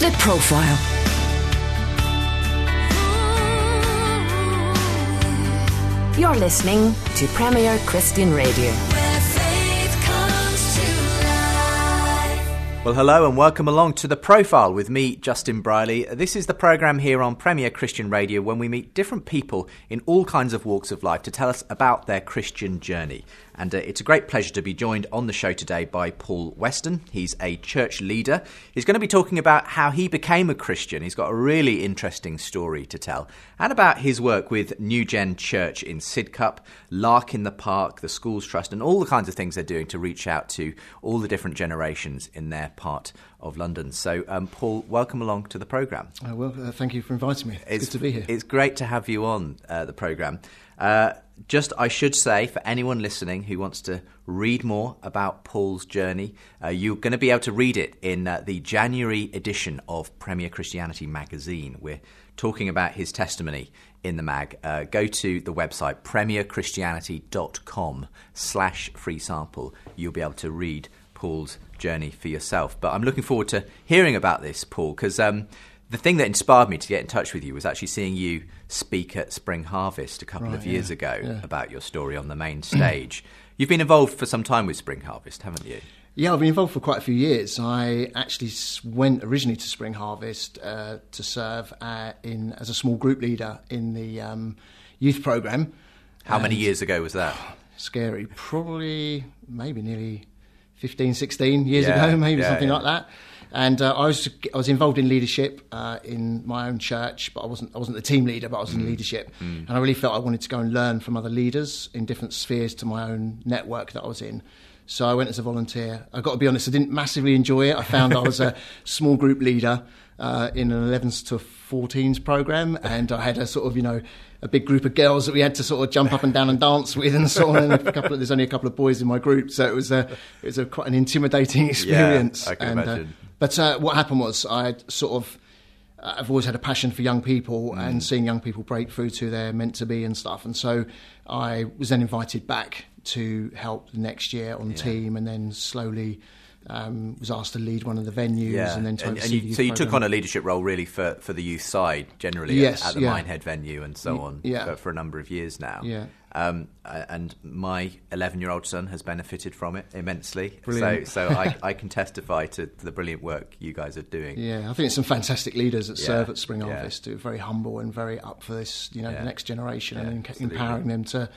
The Profile. You're listening to Premier Christian Radio. Well, hello and welcome along to The Profile with me, Justin Brierley. This is the programme here on Premier Christian Radio when we meet different people in all kinds of walks of life to tell us about their Christian journey. And uh, it's a great pleasure to be joined on the show today by Paul Weston. He's a church leader. He's going to be talking about how he became a Christian. He's got a really interesting story to tell, and about his work with New Gen Church in Sidcup, Lark in the Park, the Schools Trust, and all the kinds of things they're doing to reach out to all the different generations in their part of London. So, um, Paul, welcome along to the programme. Uh, well, uh, thank you for inviting me. It's, it's, good to be here. It's great to have you on uh, the programme. Uh, just, I should say, for anyone listening who wants to read more about Paul's journey, uh, you're going to be able to read it in uh, the January edition of Premier Christianity magazine. We're talking about his testimony in the mag. Uh, go to the website premierchristianity.com slash free sample. You'll be able to read Paul's journey for yourself. But I'm looking forward to hearing about this, Paul, because um, the thing that inspired me to get in touch with you was actually seeing you speak at Spring Harvest a couple right, of years yeah, ago yeah. about your story on the main stage. You've been involved for some time with Spring Harvest, haven't you? Yeah, I've been involved for quite a few years. I actually went originally to Spring Harvest uh, to serve uh, in as a small group leader in the um, youth program. How many years ago was that? Scary, probably maybe nearly 15, 16 years yeah, ago, maybe something like that. And uh, I was I was involved in leadership uh, in my own church, but I wasn't I wasn't the team leader, but I was mm. in leadership. Mm. And I really felt I wanted to go and learn from other leaders in different spheres to my own network that I was in. So I went as a volunteer. I've got to be honest, I didn't massively enjoy it. I found I was a small group leader uh, in an 11s to 14s program, and I had a sort of, you know, a big group of girls that we had to sort of jump up and down and dance with and so on. And a couple of, there's only a couple of boys in my group, so it was a it was a quite an intimidating experience. Yeah, I can and, uh, imagine. Uh, but uh, what happened was I sort of. Uh, I've always had a passion for young people mm. and seeing young people break through to their meant to be and stuff. And so I was then invited back to help the next year on yeah. team and then slowly um, was asked to lead one of the venues yeah. and then and, and you, so you took on a leadership role really for, for the youth side generally yes, at, at the yeah. Minehead venue and so on yeah. for, for, a number of years now. Yeah. Um, and my 11 year old son has benefited from it immensely. Brilliant. So, so I, I, can testify to the brilliant work you guys are doing. Yeah, I think it's some fantastic leaders that yeah. serve at Spring Harvest who are very humble and very up for this, you know, yeah. the next generation yeah, and absolutely. empowering them to,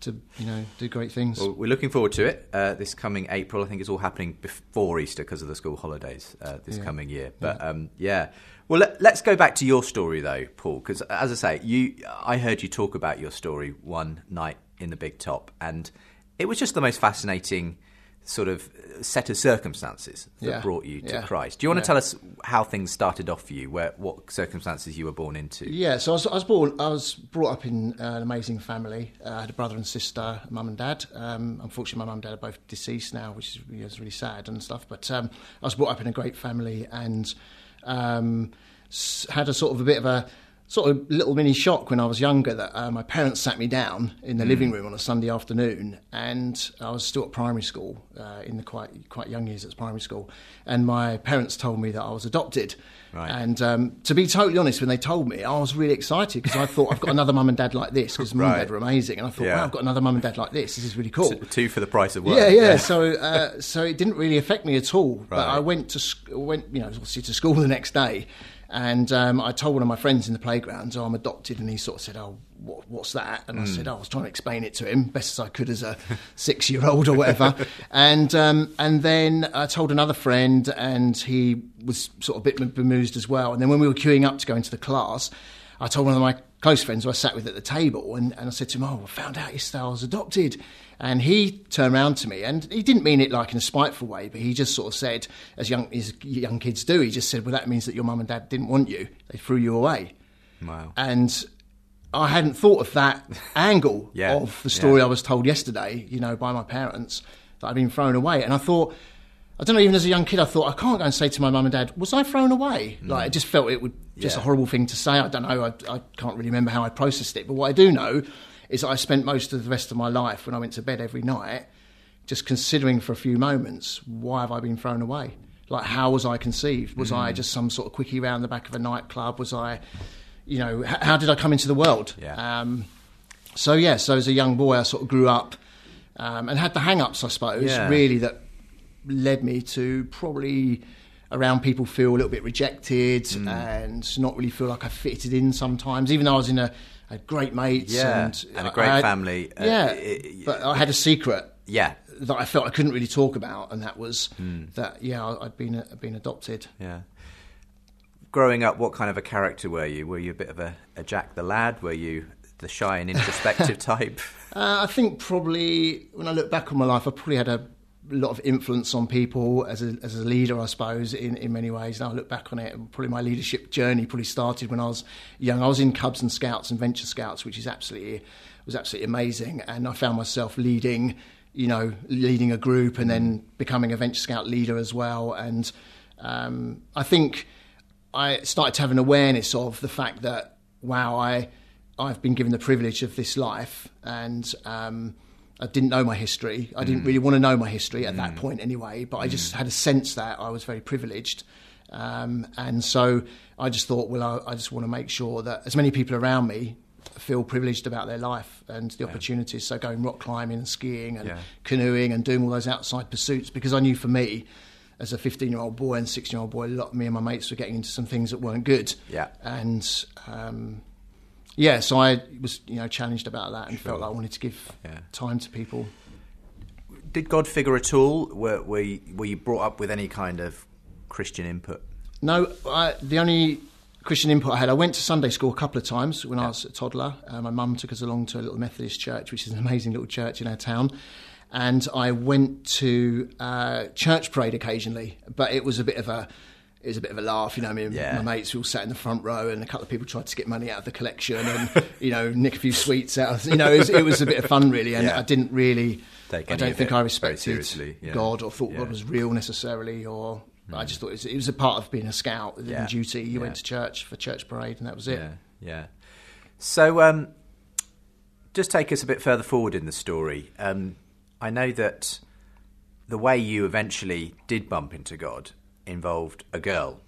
to, you know, do great things. Well, we're looking forward to it uh, this coming April. I think it's all happening before Easter because of the school holidays uh, this coming year. But um, yeah. Well, let, us go back to your story though, Paul, because as I say, you, I heard you talk about your story one night in the Big Top, and it was just the most fascinating sort of set of circumstances that yeah. brought you to yeah. Christ. Do you want yeah. to tell us how things started off for you? Where what circumstances you were born into? Yeah, so I was, I was born. I was brought up in uh, an amazing family. Uh, I had a brother and sister, mum and dad. Um, unfortunately, my mum and dad are both deceased now, which is, is really sad and stuff. But um, I was brought up in a great family and um, had a sort of a bit of a sort of little mini shock when I was younger that uh, my parents sat me down in the mm. living room on a Sunday afternoon, and I was still at primary school uh, in the quite quite young years at primary school, and my parents told me that I was adopted. Right. And um, to be totally honest, when they told me, I was really excited because I thought I've got another mum and dad like this because mum right. and dad were amazing, and I thought, yeah. wow, I've got another mum and dad like this. This is really cool. Two for the price of one. Yeah, yeah. yeah. so, uh, so it didn't really affect me at all. Right. But I went to went, you know, obviously to school the next day, and um, I told one of my friends in the playground, oh, I'm adopted. And he sort of said, Oh, what, what's that? And mm. I said, oh, I was trying to explain it to him best as I could as a six year old or whatever. and, um, and then I told another friend, and he was sort of a bit bemused as well. And then when we were queuing up to go into the class, I told one of my close friends who I sat with at the table, and, and I said to him, Oh, I found out yesterday I was adopted. And he turned around to me, and he didn't mean it like in a spiteful way, but he just sort of said, as young as young kids do, he just said, "Well, that means that your mum and dad didn't want you; they threw you away." Wow. And I hadn't thought of that angle yeah. of the story yeah. I was told yesterday, you know, by my parents that I'd been thrown away, and I thought. I don't know. Even as a young kid, I thought I can't go and say to my mum and dad, "Was I thrown away?" Mm. Like I just felt it would just yeah. a horrible thing to say. I don't know. I, I can't really remember how I processed it, but what I do know is that I spent most of the rest of my life when I went to bed every night just considering for a few moments why have I been thrown away? like how was I conceived? Was I just some sort of quickie round the back of a nightclub? Was I, you know, h- how did I come into the world? Yeah. Um, so yeah, so as a young boy, I sort of grew up um, and had the hang-ups, I suppose, Yeah. really that led me to probably around people feel a little bit rejected Mm. and not really feel like I fitted in sometimes, even though I was in a, a great mates Yeah, and, and a great had- family. Uh, yeah, it- but I had a secret Yeah, that I felt I couldn't really talk about, and that was Hmm. that yeah, I'd been I'd been adopted. yeah. Growing up, what kind of a character were you? Were you a bit of a, a Jack the lad? Were you the shy and introspective type? Uh, I think probably when I look back on my life, I probably had a lot of influence on people as a, as a leader, I suppose, in, in many ways. Now I look back on it, probably my leadership journey probably started when I was young. I was in Cubs and Scouts and Venture Scouts, which is absolutely was absolutely amazing, and I found myself leading, you know, leading a group and then becoming a Venture Scout leader as well. And um, I think I started to have an awareness of the fact that wow, I I've been given the privilege of this life, and um, I didn't know my history. I didn't really want to know my history at that point anyway, but I just had a sense that I was very privileged. Um, and so I just thought, well, I, I just want to make sure that as many people around me feel privileged about their life and the opportunities. So going rock climbing and skiing and Yeah. canoeing and doing all those outside pursuits because I knew for me, as a 15 year old boy and 16 year old boy, a lot of me and my mates were getting into some things that weren't good. Yeah. And um, yeah, so I was you know challenged about that and felt like I wanted to give Yeah. time to people. Did God figure at all? Were, were, you, were you brought up with any kind of Christian input? No, I, the only Christian input I had, I went to Sunday school a couple of times when I was a toddler. Uh, my mum took us along to a little Methodist church, which is an amazing little church in our town. And I went to uh, church parade occasionally, but it was a bit of a it was a bit of a laugh, you know. Me and Yeah. my mates all sat in the front row, and a couple of people tried to get money out of the collection, and you know, nick a few sweets out. Of, you know, it was, it was a bit of fun, really. And Yeah. I didn't really, Take I don't think I respected yeah. God or thought. God was real necessarily, or I just thought it was, it was a part of being a scout, Yeah. duty. You went to church for church parade, and that was it. Yeah, yeah. So, um, just take us a bit further forward in the story. Um, I know that the way you eventually did bump into God involved a girl.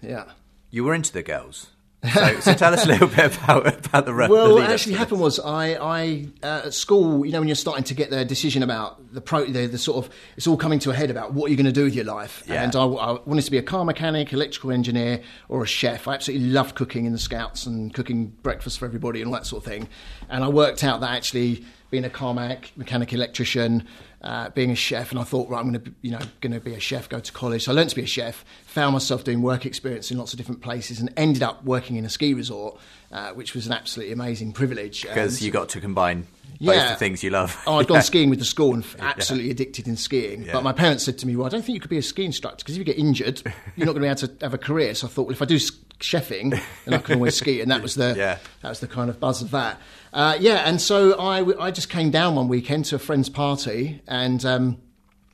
Yeah. You were into the girls. So, so tell us a little bit about about the. the Well, lead what actually happened was I, I uh, at school, you know, when you're starting to get the decision about the pro, the, the sort of, it's all coming to a head about what you're going to do with your life. Yeah. And I, I wanted to be a car mechanic, electrical engineer, or a chef. I absolutely loved cooking in the Scouts and cooking breakfast for everybody and all that sort of thing. And I worked out that actually being a car mechanic, electrician, uh, being a chef, and I thought, right, I'm going to, you know, going to be a chef, go to college. So I learned to be a chef, found myself doing work experience in lots of different places, and ended up working in a ski resort, uh, which was an absolutely amazing privilege. because And- you got to combine both Yeah. the things you love. Oh, I'd gone skiing with the school and absolutely addicted in skiing. Yeah. But my parents said to me, "Well, I don't think you could be a ski instructor because if you get injured, you're not going to be able to have a career." So I thought, well, if I do chefing, and I can always ski, and that was the Yeah. that was the kind of buzz of that. Uh, yeah, and so I I just came down one weekend to a friend's party, and um,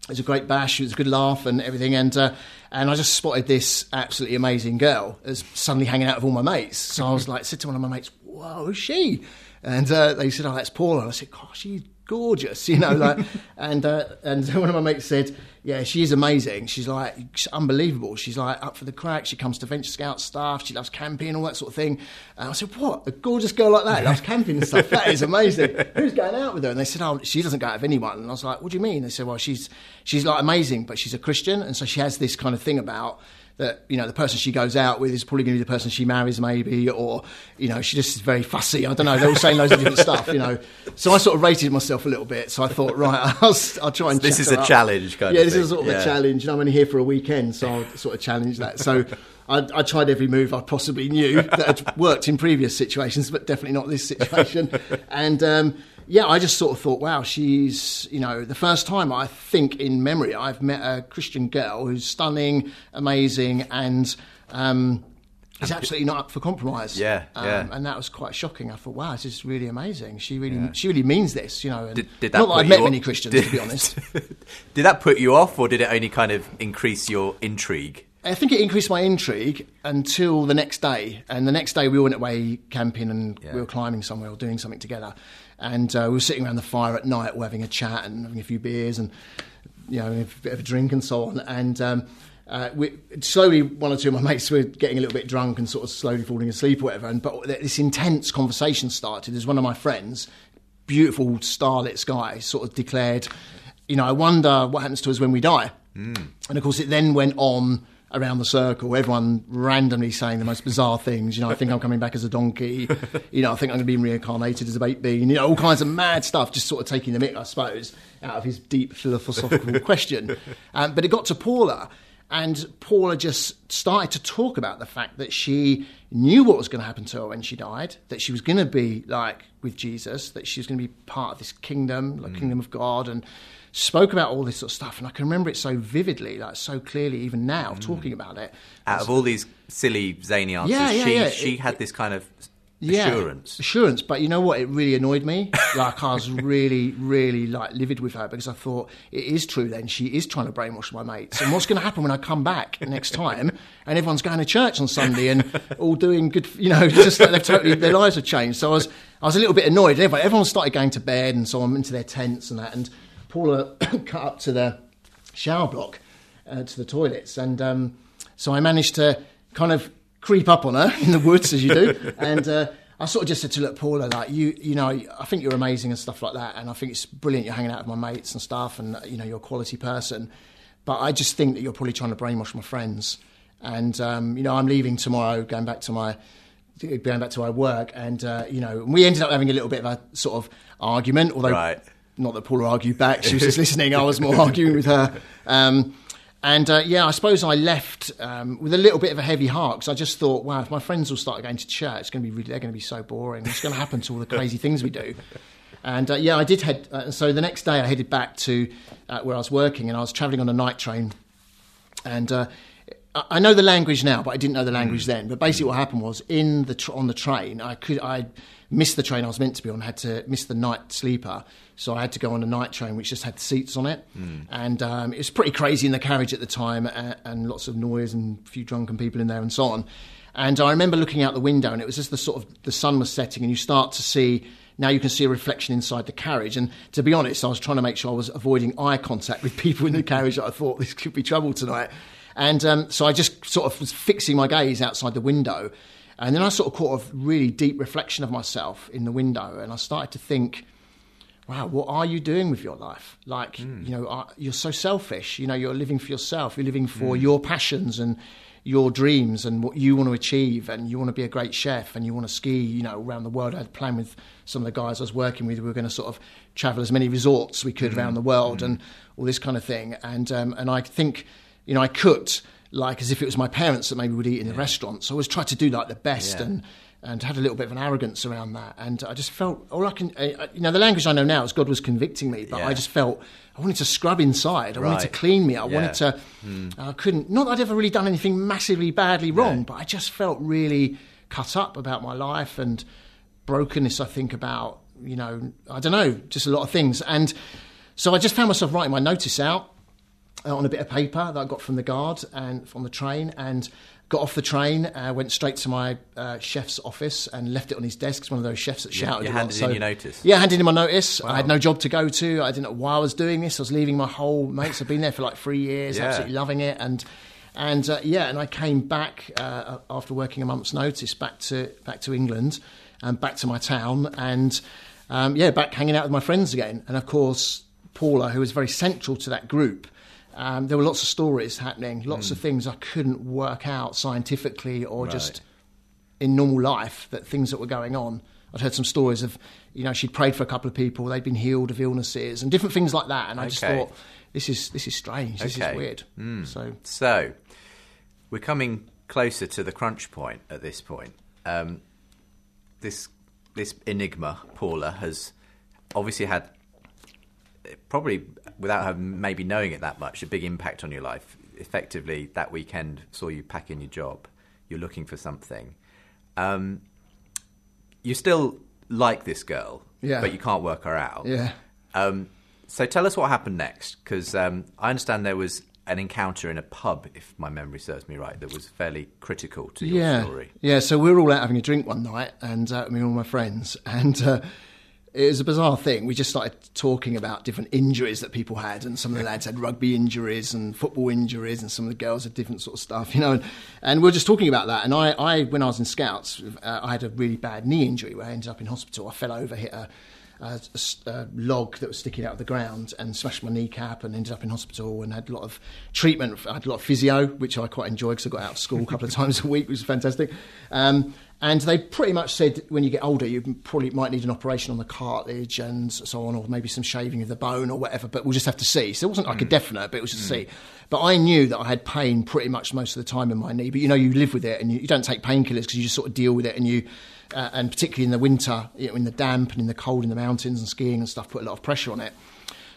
it was a great bash. It was a good laugh and everything, and uh, and I just spotted this absolutely amazing girl as suddenly hanging out with all my mates. So I was like, said to one of my mates, "Whoa, who's she?" And uh, they said, "Oh, that's Paula." And I said, "Gosh, she's gorgeous," you know, like, and uh, and one of my mates said, "Yeah, she is amazing. She's like she's unbelievable. She's like up for the crack. She comes to Venture Scout stuff. She loves camping and all that sort of thing." And I said, "What? A gorgeous girl like that loves camping and stuff? That is amazing. Who's going out with her?" And they said, "Oh, she doesn't go out with anyone." And I was like, "What do you mean?" They said, "Well, she's she's like amazing, but she's a Christian, and so she has this kind of thing about." That you know the person she goes out with is probably going to be the person she marries maybe or you know she just is very fussy i don't know they're all saying loads of different stuff you know so i sort of rated myself a little bit so i thought right i'll, I'll try and This is a up. challenge kind yeah this thing. is sort of Yeah. a challenge and i'm only here for a weekend so i'll sort of challenge that so I, I tried every move I possibly knew that had worked in previous situations, but definitely not this situation. and um, yeah, I just sort of thought, wow, she's, you know, the first time I think in memory I've met a Christian girl who's stunning, amazing, and um, is absolutely not up for compromise. Yeah, um, yeah. And that was quite shocking. I thought, wow, this is really amazing. She really, she really means this, you know. And Did, did that not that I've met many Christians, did- to be honest. did that put you off, or did it only kind of increase your intrigue? I think it increased my intrigue until the next day. And the next day, we went away camping and Yeah. we were climbing somewhere or doing something together. And uh, we were sitting around the fire at night, we're having a chat and having a few beers and you know a bit of a drink and so on. And um, uh, we, slowly, one or two of my mates were getting a little bit drunk and sort of slowly falling asleep or whatever. And but this intense conversation started. as one of my friends, beautiful starlit sky, sort of declared, "You know, I wonder what happens to us when we die." Mm. And of course, it then went on around the circle, everyone randomly saying the most bizarre things. You know, I think I'm coming back as a donkey. You know, I think I'm going to be reincarnated as a baked bean. You know, all kinds of mad stuff, just sort of taking the mick, I suppose, out of his deep philosophical question. Um, but it got to Paula, and Paula just started to talk about the fact that she knew what was going to happen to her when she died, that she was going to be like with Jesus, that she was going to be part of this kingdom, the mm. kingdom of God, and spoke about all this sort of stuff, and I can remember it so vividly, like so clearly, even now, mm. talking about it. Out of all these silly, zany answers, yeah, yeah, she, yeah. she it, had this kind of assurance. Yeah, assurance. But you know what? It really annoyed me. Like I was really, really like livid with her because I thought it is true. Then she is trying to brainwash my mates. And what's going to happen when I come back next time and everyone's going to church on Sunday and all doing good? You know, just like they've totally their lives have changed. So I was, I was a little bit annoyed. Everyone, everyone started going to bed and so on into their tents and that. And Paula cut up to the shower block, uh, to the toilets, and um, so I managed to kind of creep up on her in the woods as you do, and. Uh, I sort of just said to look, Paula, like you, you know, I think you're amazing and stuff like that, and I think it's brilliant you're hanging out with my mates and stuff, and you know, you're a quality person. But I just think that you're probably trying to brainwash my friends, and um, you know, I'm leaving tomorrow, going back to my going back to my work, and uh, you know, we ended up having a little bit of a sort of argument, although right not that Paula argued back; she was just listening. I was more arguing with her. Um, and uh, yeah, I suppose I left um, with a little bit of a heavy heart because I just thought, wow, if my friends all start going to church, it's going to be really, they're going to be so boring. What's going to happen to all the crazy things we do? And uh, yeah, I did head. Uh, so the next day, I headed back to uh, where I was working, and I was travelling on a night train. And uh, I know the language now, but I didn't know the language mm. then. But basically, what happened was in the tr- on the train, I could I missed the train I was meant to be on, had to miss the night sleeper. So I had to go on a night train which just had seats on it. Mm. And um, it was pretty crazy in the carriage at the time and, and, lots of noise and a few drunken people in there and so on. And I remember looking out the window and it was just the sort of the sun was setting and you start to see now you can see a reflection inside the carriage. And to be honest, I was trying to make sure I was avoiding eye contact with people in the carriage. I thought this could be trouble tonight. And um, so I just sort of was fixing my gaze outside the window. And then I sort of caught a really deep reflection of myself in the window, and I started to think, wow, what are you doing with your life? Like, mm. you know, you're so selfish. You know, you're living for yourself. You're living for mm. your passions and your dreams and what you want to achieve. And you want to be a great chef and you want to ski, you know, around the world. I had planned with some of the guys I was working with. We were going to sort of travel as many resorts we could mm. around the world mm. and all this kind of thing. And um, and I think, you know, I cooked like as if it was my parents that maybe would eat in yeah. the restaurant. So I always tried to do like the best yeah. and and had a little bit of an arrogance around that. And I just felt all I can, you know, the language I know now is God was convicting me, but yeah. I just felt I wanted to scrub inside. I right. wanted to clean me. I wanted to. Mm. I couldn't. Not that I'd ever really done anything massively badly wrong, but I just felt really cut up about my life and brokenness. I think about you know I don't know just a lot of things and. So I just found myself writing my notice out uh, on a bit of paper that I got from the guard and from the train, and got off the train, uh, went straight to my uh, chef's office and left it on his desk. It's one of those chefs that shouted. Yeah, you handed so, in your notice. Yeah, handed in my notice. Wow. I had no job to go to. I didn't know why I was doing this. I was leaving my whole mates. I've been there for like three years, yeah. absolutely loving it, and and uh, yeah, and I came back uh, after working a month's notice back to back to England and back to my town, and um, yeah, back hanging out with my friends again. And of course, Paula, who was very central to that group um, there were lots of stories happening, lots mm. of things I couldn't work out scientifically or right. just in normal life that things that were going on. I'd heard some stories of, you know, she'd prayed for a couple of people, they'd been healed of illnesses and different things like that. And I okay. just thought, this is this is strange. This okay. is weird. Mm. So, so we're coming closer to the crunch point at this point. Um, this this enigma, Paula, has obviously had probably without her maybe knowing it that much, a big impact on your life. Effectively, that weekend saw you pack in your job. You're looking for something. Um, you still like this girl, yeah. but you can't work her out. Yeah. Um, so tell us what happened next, because um, I understand there was an encounter in a pub, if my memory serves me right, that was fairly critical to your yeah. story. Yeah. So we were all out having a drink one night, and uh, me and all my friends, and. Uh, it was a bizarre thing. We just started talking about different injuries that people had, and some of the lads had rugby injuries and football injuries, and some of the girls had different sort of stuff, you know. And, and we are just talking about that. And I, I when I was in Scouts, uh, I had a really bad knee injury where I ended up in hospital. I fell over, hit a, a, a, log that was sticking out of the ground, and smashed my kneecap, and ended up in hospital and had a lot of treatment. I had a lot of physio, which I quite enjoyed because I got out of school a couple of times a week, which was fantastic. Um, and they pretty much said when you get older, you probably might need an operation on the cartilage and so on, or maybe some shaving of the bone or whatever. But we'll just have to see. So it wasn't like mm. a definite, but it was just mm. see. But I knew that I had pain pretty much most of the time in my knee. But you know, you live with it and you, you don't take painkillers because you just sort of deal with it. And you, uh, and particularly in the winter, you know, in the damp and in the cold in the mountains and skiing and stuff, put a lot of pressure on it.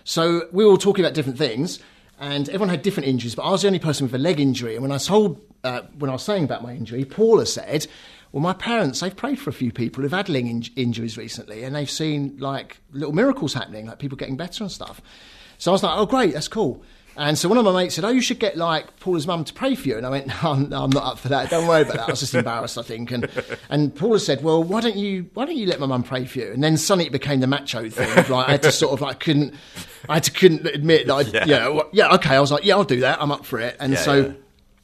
So we were all talking about different things and everyone had different injuries, but I was the only person with a leg injury. And when I told, uh, when I was saying about my injury, Paula said, well, my parents, they've prayed for a few people who've had leg in- injuries recently, and they've seen like little miracles happening, like people getting better and stuff. So I was like, oh, great, that's cool. And so one of my mates said, "Oh, you should get like Paula's mum to pray for you." And I went, "No, I'm, no, I'm not up for that. Don't worry about that. I was just embarrassed, I think." And and Paula said, "Well, why don't you why don't you let my mum pray for you?" And then suddenly it became the macho thing. Right, I had to sort of like couldn't I had to couldn't admit that I yeah. yeah well, yeah okay I was like yeah I'll do that I'm up for it. And yeah, so yeah.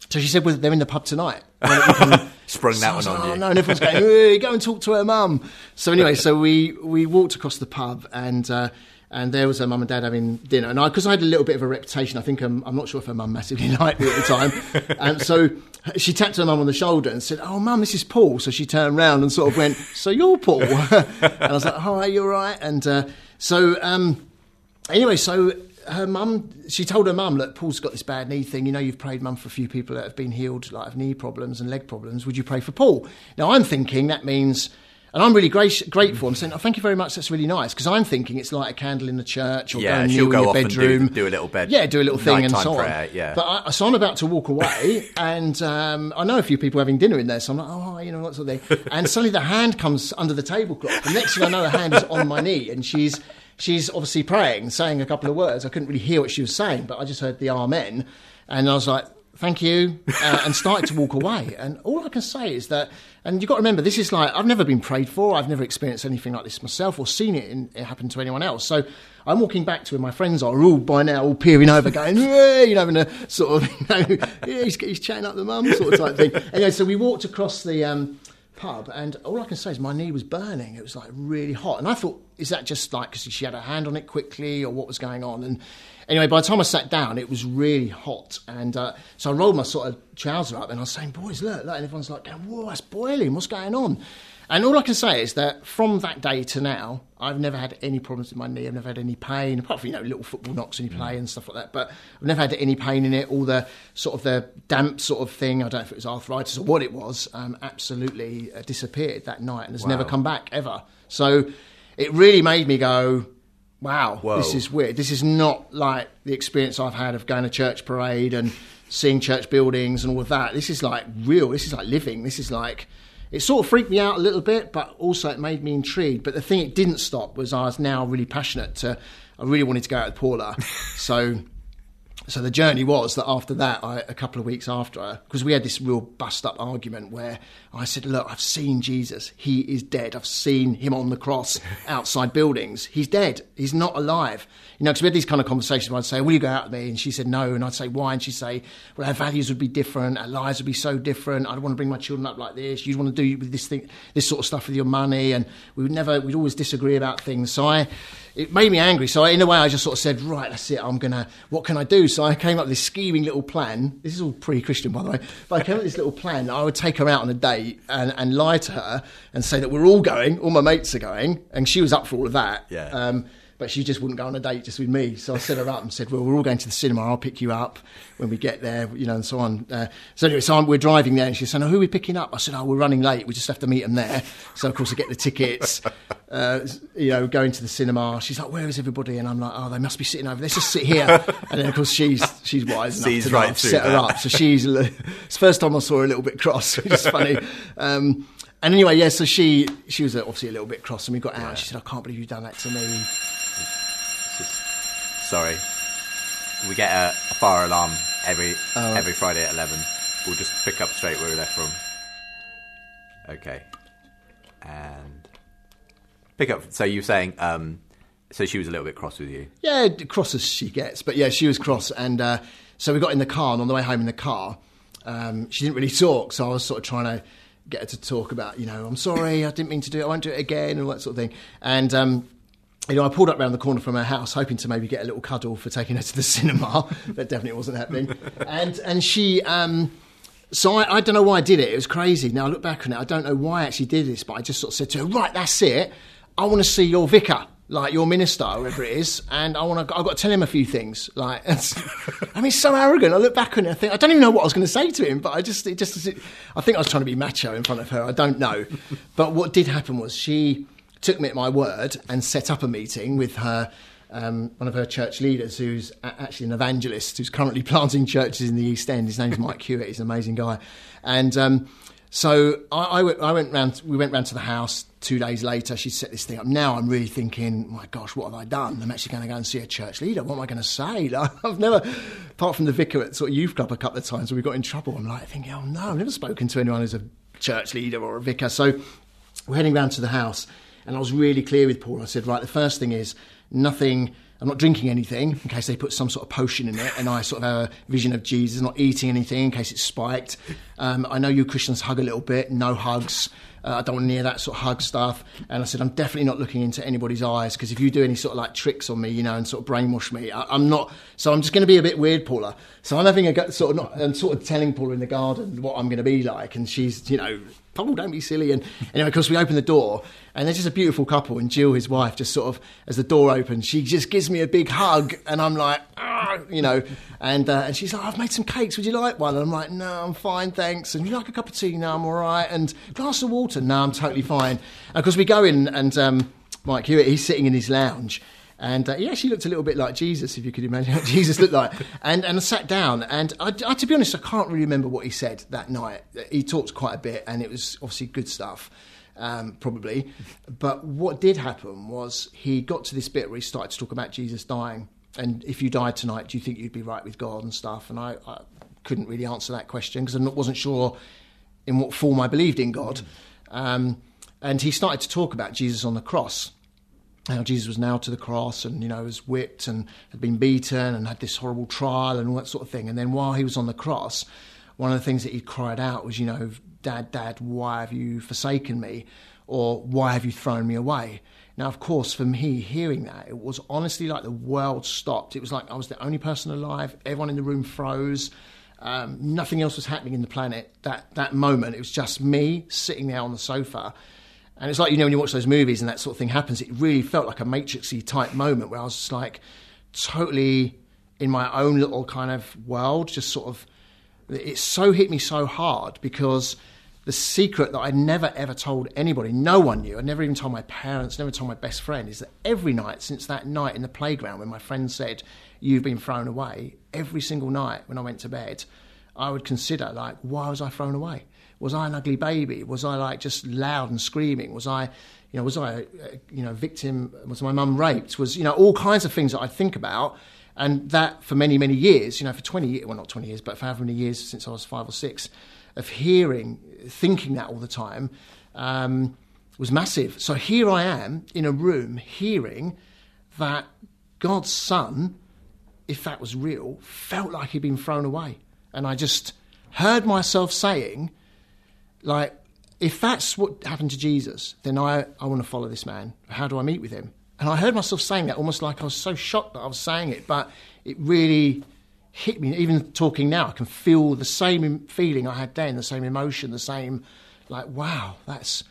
so she said, "Well, they're in the pub tonight." Sprung so that one on like, you. Oh, no, and everyone's going, hey, go and talk to her mum. So anyway, so we, we walked across the pub and uh, and there was her mum and dad having dinner. And I, because I had a little bit of a reputation, I think um, I'm not sure if her mum massively liked me at the time. and so she tapped her mum on the shoulder and said, "Oh, mum, this is Paul." So she turned around and sort of went, "So you're Paul?" and I was like, "Hi, you're right." And uh, so um, anyway, so her mum, she told her mum, look, Paul's got this bad knee thing. You know, you've prayed, mum, for a few people that have been healed, like of knee problems and leg problems. Would you pray for Paul? Now, I'm thinking that means and I'm really grateful. I'm saying, oh, thank you very much. That's really nice. Because I'm thinking it's like a candle in the church or yeah, going she'll go in your bedroom. Do, do, a little bed. Yeah, do a little thing and so prayer, on. Yeah. But I, so I'm about to walk away and um, I know a few people having dinner in there. So I'm like, oh, you know, what sort of thing. And suddenly the hand comes under the tablecloth. The next thing I know, the hand is on my knee and she's, she's obviously praying, saying a couple of words. I couldn't really hear what she was saying, but I just heard the amen. And I was like, thank you, uh, and started to walk away. And all I can say is that, and you've got to remember, this is like, I've never been prayed for, I've never experienced anything like this myself or seen it, in, it happen to anyone else. So I'm walking back to where my friends are, all by now, all peering over, going, you know, having a sort of, you know, yeah, he's, he's chatting up the mum sort of type thing. Anyway, so we walked across the, um, pub, and all I can say is my knee was burning. It was like really hot, and I thought, is that just like because she had her hand on it quickly, or what was going on? And anyway, by the time I sat down, it was really hot, and uh, so I rolled my sort of trouser up, and I was saying, "Boys, look!" look and everyone's like, "Whoa, it's boiling! What's going on?" And all I can say is that from that day to now, I've never had any problems with my knee. I've never had any pain, apart from you know little football knocks when you play and stuff like that. But I've never had any pain in it. All the sort of the damp sort of thing. I don't know if it was arthritis or what it was. Um, absolutely uh, disappeared that night and has wow. never come back ever. So it really made me go, "Wow, Whoa. this is weird. This is not like the experience I've had of going to church parade and seeing church buildings and all of that. This is like real. This is like living. This is like." it sort of freaked me out a little bit, but also it made me intrigued. But the thing it didn't stop was I was now really passionate to, I really wanted to go out with Paula. so so the journey was that after that, I, a couple of weeks after, because we had this real bust up argument where I said, Look, I've seen Jesus. He is dead. I've seen him on the cross outside buildings. He's dead. He's not alive. You know, because we had these kind of conversations where I'd say, Will you go out with me? And she said, No. And I'd say, Why? And she'd say, Well, our values would be different. Our lives would be so different. I'd want to bring my children up like this. You'd want to do this thing, this sort of stuff with your money. And we would never, we'd always disagree about things. So I, it made me angry. So I, in a way, I just sort of said, right, that's it. I'm gonna. What can I do? So I came up with this scheming little plan. This is all pre-Christian, by the way. But I came up with this little plan. I would take her out on a date and, and lie to her and say that we're all going, all my mates are going, and she was up for all of that. Yeah. Um, but she just wouldn't go on a date just with me. So I set her up and said, "Well, we're all going to the cinema. I'll pick you up when we get there, you know, and so on." Uh, so anyway, so I'm, we're driving there, and she said, "Oh, who are we picking up?" I said, "Oh, we're running late. We just have to meet them there." So of course, I get the tickets. Uh, you know, going to the cinema. She's like, "Where is everybody?" And I'm like, "Oh, they must be sitting over. Let's just sit here." and then of course she's she's wise enough to right set her up. So she's it's the first time I saw her a little bit cross, which is funny. Um, and anyway, yeah, so she she was obviously a little bit cross, and we got out. Yeah. She said, "I can't believe you've done that to me." Sorry. We get a, a fire alarm every oh. every Friday at eleven. We'll just pick up straight where we left from. Okay. And Pick up. So you're saying, um, so she was a little bit cross with you. Yeah, cross as she gets, but yeah, she was cross, and uh, so we got in the car, and on the way home in the car, um, she didn't really talk, so I was sort of trying to get her to talk about, you know, I'm sorry, I didn't mean to do it, I won't do it again, and all that sort of thing, and. Um, you know, I pulled up around the corner from her house, hoping to maybe get a little cuddle for taking her to the cinema. that definitely wasn't happening. And and she, um, so I, I, don't know why I did it. It was crazy. Now I look back on it, I don't know why I actually did this, but I just sort of said to her, "Right, that's it. I want to see your vicar." like your minister, whoever it is, and I want to. I've got to tell him a few things. Like, I mean, so arrogant. I look back on it, I think I don't even know what I was going to say to him, but I just, it just, I think I was trying to be macho in front of her. I don't know, but what did happen was she took me at my word and set up a meeting with her. Um, one of her church leaders, who's actually an evangelist, who's currently planting churches in the East End. His name's Mike Hewitt. He's an amazing guy, and um, so I, I, went, I went round. We went round to the house two days later. She set this thing up. Now I'm really thinking, my gosh, what have I done? I'm actually going to go and see a church leader. What am I going to say? Like, I've never, apart from the vicar at sort of youth club a couple of times where we got in trouble. I'm like thinking, oh no, I've never spoken to anyone who's a church leader or a vicar. So we're heading round to the house, and I was really clear with Paul. I said, right, the first thing is nothing I'm not drinking anything in case they put some sort of potion in it, and I sort of have a vision of Jesus. Not eating anything in case it's spiked. Um, I know you Christians hug a little bit. No hugs. Uh, I don't want near that sort of hug stuff. And I said, I'm definitely not looking into anybody's eyes because if you do any sort of like tricks on me, you know, and sort of brainwash me, I, am not. So I'm just going to be a bit weird, Paula. So I'm having a sort of not, I'm sort of telling Paula in the garden what I'm going to be like, and she's, you know, Paul, don't be silly. And anyway, of course, we open the door, and there's just a beautiful couple, and Jill, his wife, just sort of as the door opens, she just gives me a big hug, and I'm like, ah, you know, and uh, and she's like, I've made some cakes. Would you like one? And I'm like, No, I'm fine, thanks. And you like a cup of tea? No, I'm all right. And glass of water? No, I'm totally fine. Of course, we go in, and um, Mike Hewitt, he's sitting in his lounge. And uh, he actually looked a little bit like Jesus, if you could imagine what Jesus looked like. And, and I sat down, and I, I, to be honest, I can't really remember what he said that night. He talked quite a bit, and it was obviously good stuff, um, probably. But what did happen was he got to this bit where he started to talk about Jesus dying. And if you died tonight, do you think you'd be right with God and stuff? And I, I couldn't really answer that question because I wasn't sure in what form I believed in God. Um, and he started to talk about Jesus on the cross how Jesus was nailed to the cross and, you know, was whipped and had been beaten and had this horrible trial and all that sort of thing. And then while he was on the cross, one of the things that he cried out was, you know, Dad, Dad, why have you forsaken me? Or why have you thrown me away? Now, of course, for me, hearing that, it was honestly like the world stopped. It was like I was the only person alive. Everyone in the room froze. Um, nothing else was happening in the planet. That that moment, it was just me sitting there on the sofa and it's like, you know, when you watch those movies and that sort of thing happens, it really felt like a Matrixy type moment where I was just like totally in my own little kind of world, just sort of, it so hit me so hard because the secret that I never ever told anybody, no one knew, I never even told my parents, never told my best friend, is that every night since that night in the playground when my friend said, You've been thrown away, every single night when I went to bed, I would consider, like, why was I thrown away? Was I an ugly baby? Was I like just loud and screaming? Was I, you know, was I, a, you know, victim? Was my mum raped? Was you know all kinds of things that I think about, and that for many many years, you know, for twenty years, well not twenty years, but for however many years since I was five or six, of hearing, thinking that all the time, um, was massive. So here I am in a room hearing that God's Son, if that was real, felt like he'd been thrown away, and I just heard myself saying like, if that's what happened to Jesus, then I, I want to follow this man. How do I meet with him? And I heard myself saying that almost like I was so shocked that I was saying it, but it really hit me. Even talking now, I can feel the same feeling I had then, the same emotion, the same, like, wow, that's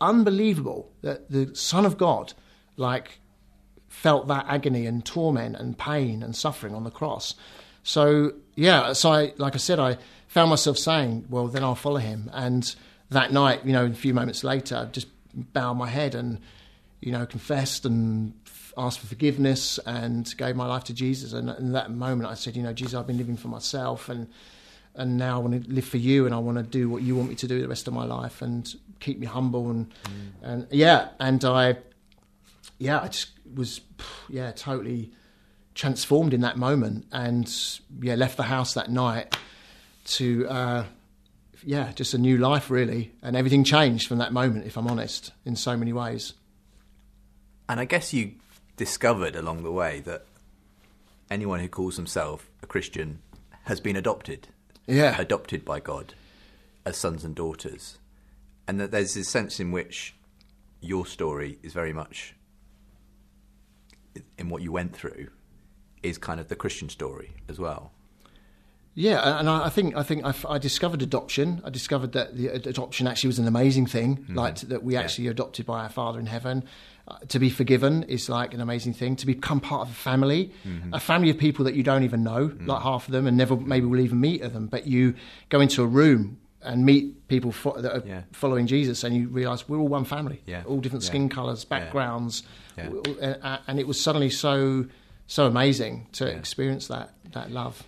unbelievable that the Son of God, like, felt that agony and torment and pain and suffering on the cross. So, yeah, so I, like I said, I found myself saying, well, then I'll follow him. And that night, you know, a few moments later, I just bowed my head and, you know, confessed and asked for forgiveness and gave my life to Jesus. And in that moment, I said, you know, Jesus, I've been living for myself and and now I want to live for you and I want to do what you want me to do the rest of my life and keep me humble and mm. and yeah, and I yeah, I just was yeah totally transformed in that moment and yeah left the house that night to uh, yeah, just a new life really, and everything changed from that moment. If I'm honest, in so many ways. And I guess you discovered along the way that anyone who calls himself a Christian has been adopted. Yeah. Adopted by God as sons and daughters. And that there's this sense in which your story is very much in what you went through is kind of the Christian story as well. Yeah, and I think I think I, I discovered adoption. I discovered that the adoption actually was an amazing thing. Mm-hmm. Like that we actually yeah. adopted by our Father in heaven. Uh, to be forgiven is like an amazing thing. To become part of a family, mm-hmm. a family of people that you don't even know, mm-hmm. like half of them, and never maybe will even meet of them. But you go into a room and meet people fo- that are yeah. following Jesus, and you realise we're all one family. Yeah. all different skin colours, backgrounds, uh, and it was suddenly so so amazing to experience that that love.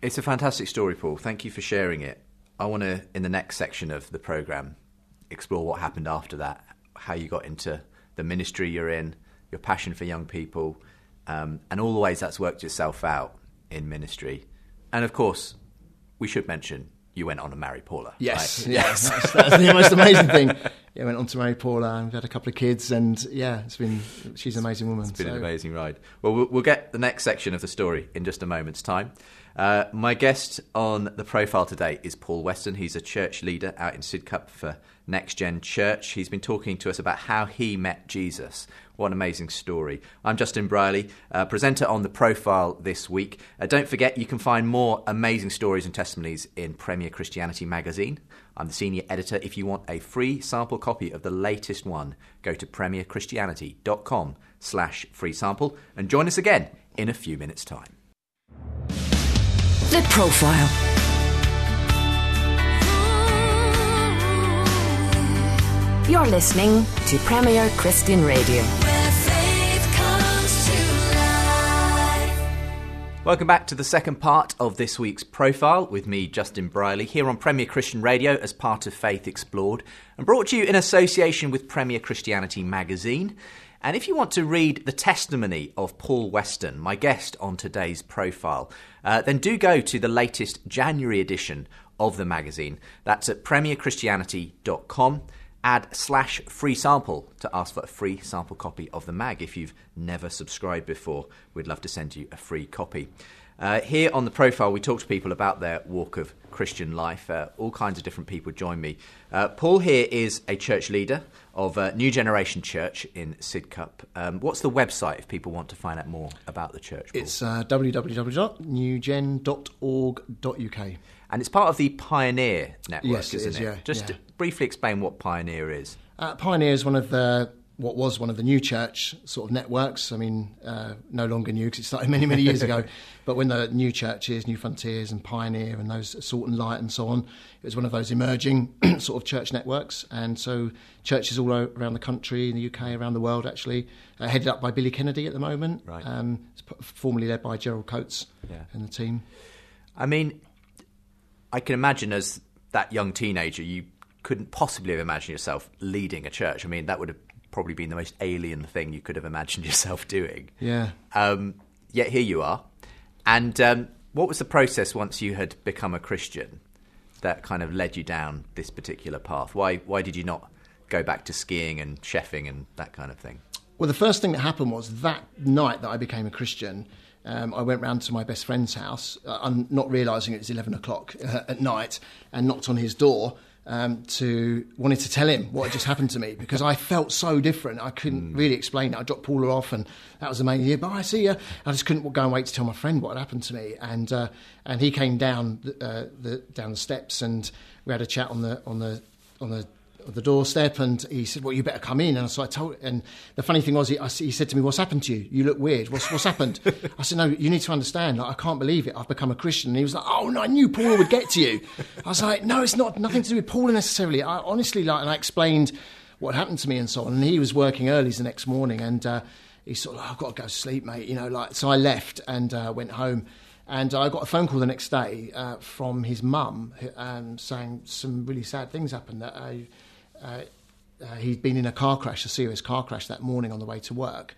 It's a fantastic story, Paul. Thank you for sharing it. I want to, in the next section of the programme, explore what happened after that, how you got into the ministry you're in, your passion for young people, um, and all the ways that's worked itself out in ministry. And of course, we should mention you went on to marry Paula. Yes, right? yes, that's, that's, the most amazing thing. Yeah, went on to marry Paula, and we've had a couple of kids, and yeah, it's been she's an amazing woman. It's been so. an amazing ride. Well, well, we'll get the next section of the story in just a moment's time. Uh, my guest on the profile today is Paul Weston. He's a church leader out in Sidcup for Next Gen Church. He's been talking to us about how he met Jesus. What an amazing story. I'm Justin Brierley, uh, presenter on the profile this week. Uh, don't forget, you can find more amazing stories and testimonies in Premier Christianity magazine. I'm the senior editor. If you want a free sample copy of the latest one, go to premierchristianity.com slash free sample and join us again in a few minutes' time. The Profile. You're listening to Premier Christian Radio. Welcome back to the second part of this week's profile with me, Justin Brierley, here on Premier Christian Radio as part of Faith Explored, and brought to you in association with Premier Christianity magazine. And if you want to read the testimony of Paul Weston, my guest on today's profile, uh, then do go to the latest January edition of the magazine. That's at premierchristianity.com. Add slash free sample to ask for a free sample copy of the mag. If you've never subscribed before, we'd love to send you a free copy. Uh, here on the profile, we talk to people about their walk of Christian life. Uh, all kinds of different people join me. Uh, Paul here is a church leader of uh, New Generation Church in Sidcup. Um, what's the website if people want to find out more about the church? Paul? It's uh, www.newgen.org.uk. And it's part of the Pioneer Network, yes, isn't it? Is, it? Yeah, Just yeah. briefly explain what Pioneer is. Uh, Pioneer is one of the what was one of the new church sort of networks. I mean, uh, no longer new because it started many, many years ago. But when the new churches, New Frontiers and Pioneer and those Salt and Light and so on, it was one of those emerging sort of church networks. And so churches all around the country, in the UK, around the world actually, uh, headed up by Billy Kennedy at the moment. Right. Um, formerly led by Gerald Coates yeah. and the team. I mean, I can imagine as that young teenager, you couldn't possibly have imagined yourself leading a church. I mean, that would have probably been the most alien thing you could have imagined yourself doing. Yeah. Um, yet here you are. And um, what was the process once you had become a Christian that kind of led you down this particular path? Why why did you not go back to skiing and chefing and that kind of thing? Well, the first thing that happened was that night that I became a Christian. Um, I went round to my best friend's house, uh, not realising it was 11 o'clock uh, at night, and knocked on his door um, to wanted to tell him what had just happened to me because I felt so different. I couldn't mm. really explain it. I dropped Paula off, and that was the amazing. Yeah, bye, see you. I just couldn't go and wait to tell my friend what had happened to me, and uh, and he came down uh, the down the steps, and we had a chat on the on the on the the doorstep and he said, "Well, you better come in." And so I told. And the funny thing was, he, I, he said to me, "What's happened to you? You look weird. What's what's happened?" I said, "No, you need to understand. Like, I can't believe it. I've become a Christian." And he was like, "Oh no, I knew Paul would get to you." I was like, "No, it's not nothing to do with Paul necessarily." I honestly like, and I explained what happened to me and so on. And he was working early the next morning, and uh, he sort of, like, "I've got to go to sleep, mate." You know, like so. I left and uh, went home. And I got a phone call the next day uh, from his mum um, saying some really sad things happened. That I, he'd been in a car crash, a serious car crash that morning on the way to work.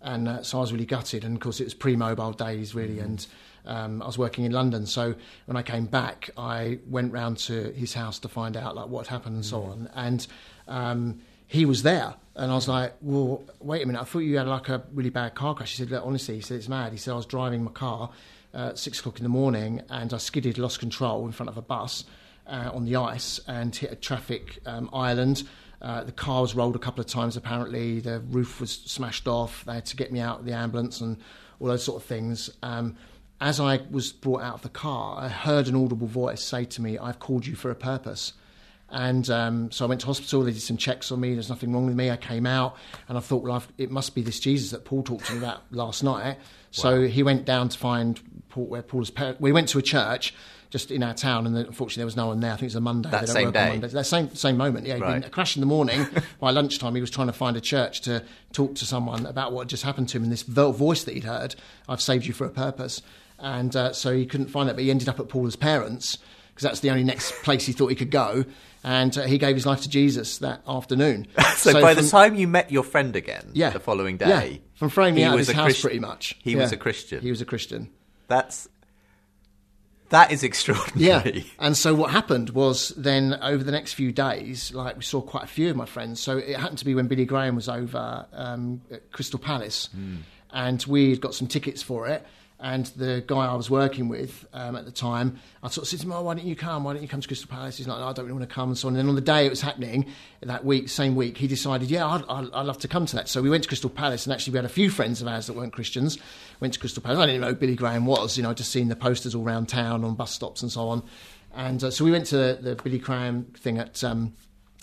And uh, so I was really gutted. And of course, it was pre mobile days, really. Mm. And um, I was working in London. So when I came back, I went round to his house to find out like what happened and so mm. on. And um, he was there. And I was like, well, wait a minute. I thought you had like a really bad car crash. He said, look, honestly, he said, it's mad. He said, I was driving my car uh, at six o'clock in the morning and I skidded, lost control in front of a bus uh, on the ice and hit a traffic um, island. Uh, the car was rolled a couple of times, apparently. The roof was smashed off. They had to get me out of the ambulance and all those sort of things. Um, as I was brought out of the car, I heard an audible voice say to me, I've called you for a purpose. And um, so I went to hospital. They did some checks on me. There's nothing wrong with me. I came out, and I thought, well, I've, it must be this Jesus that Paul talked to me about last night. So he went down to find Paul, where Paul's parents. We went to a church just in our town, and then, unfortunately there was no one there. I think it was a Monday. That same day? That same same moment. Yeah, he'd been Right. a crash in the morning. By lunchtime, he was trying to find a church to talk to someone about what had just happened to him. And this voice that he'd heard, "I've saved you for a purpose," and uh, so he couldn't find it. But he ended up at Paula's parents because that's the only next place he thought he could go. And uh, he gave his life to Jesus that afternoon. So, by the time you met your friend again, yeah, the following day, yeah, from throwing me out of his house, Christ- pretty much. He Yeah. was a Christian. He was a Christian. That's that is extraordinary. Yeah. And so what happened was then over the next few days, like we saw quite a few of my friends. So it happened to be when Billy Graham was over um, at Crystal Palace, and we'd got some tickets for it. And the guy I was working with um, at the time, I sort of said to him, "Oh, why don't you come? Why don't you come to Crystal Palace?" He's like, "No, "I don't really want to come." And so on. And then on the day it was happening that week, same week, he decided, "Yeah, I'd, I'd, love to come to that." So we went to Crystal Palace, and actually we had a few friends of ours that weren't Christians. Went to Crystal Palace. I didn't know who Billy Graham was, you know, I'd just seen the posters all around town on bus stops and so on. And uh, so we went to the, the Billy Graham thing at um,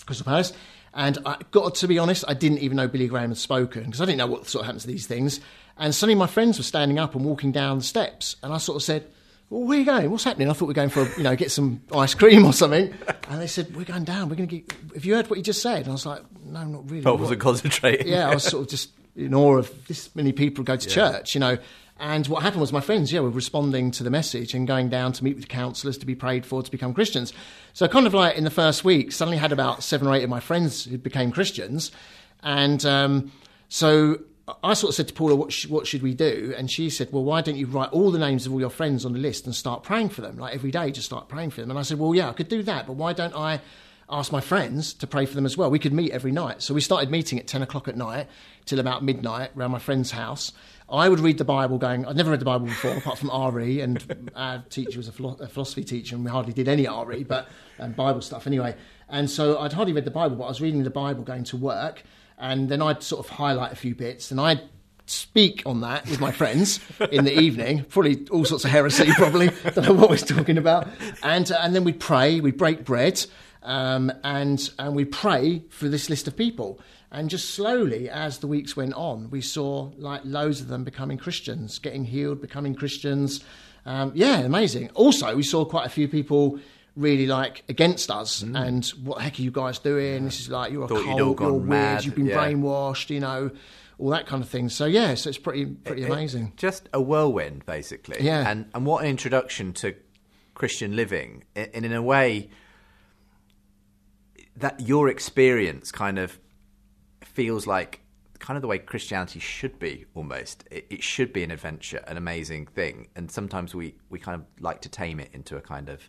Crystal Palace. And I got to be honest, I didn't even know Billy Graham had spoken because I didn't know what sort of happens to these things. And suddenly my friends were standing up and walking down the steps, and I sort of said, "Well, where are you going? What's happening?" I thought we were going for a, you know get some ice cream or something. And they said, "We're going down. We're going to get." Have you heard what you just said? And I was like, "No, not really." I wasn't concentrating. yeah, I was sort of just in awe of this many people go to church, you know. And what happened was my friends, yeah, were responding to the message and going down to meet with counsellors to be prayed for to become Christians. So kind of like in the first week, suddenly had about seven or eight of my friends who became Christians. And um, so I sort of said to Paula, what, sh- what should we do? And she said, well, why don't you write all the names of all your friends on the list and start praying for them? Like every day, just start praying for them. And I said, well, yeah, I could do that, but why don't I ask my friends to pray for them as well? We could meet every night. So we started meeting at 10 o'clock at night till about midnight around my friend's house. I would read the Bible going, I'd never read the Bible before, apart from RE, and our teacher was a, philo- a philosophy teacher, and we hardly did any RE, but um, Bible stuff anyway. And so I'd hardly read the Bible, but I was reading the Bible going to work, and then I'd sort of highlight a few bits, and I'd speak on that with my friends in the evening. Probably all sorts of heresy. Probably don't know what we're talking about. And uh, and then we'd pray. We'd break bread, um, and and we'd pray for this list of people. And just slowly, as the weeks went on, we saw like loads of them becoming Christians, getting healed, becoming Christians. Um, yeah, amazing. Also, we saw quite a few people really like against us mm. and what the heck are you guys doing? This is like you're a Thought you'd all you're weird, mad, you've been yeah. brainwashed, you know, all that kind of thing. So yeah, so it's pretty pretty It- amazing. Just a whirlwind, basically. Yeah. And and what an introduction to Christian living. And in a way, that your experience kind of feels like kind of the way Christianity should be almost. It, it should be an adventure, an amazing thing. And sometimes we, we kind of like to tame it into a kind of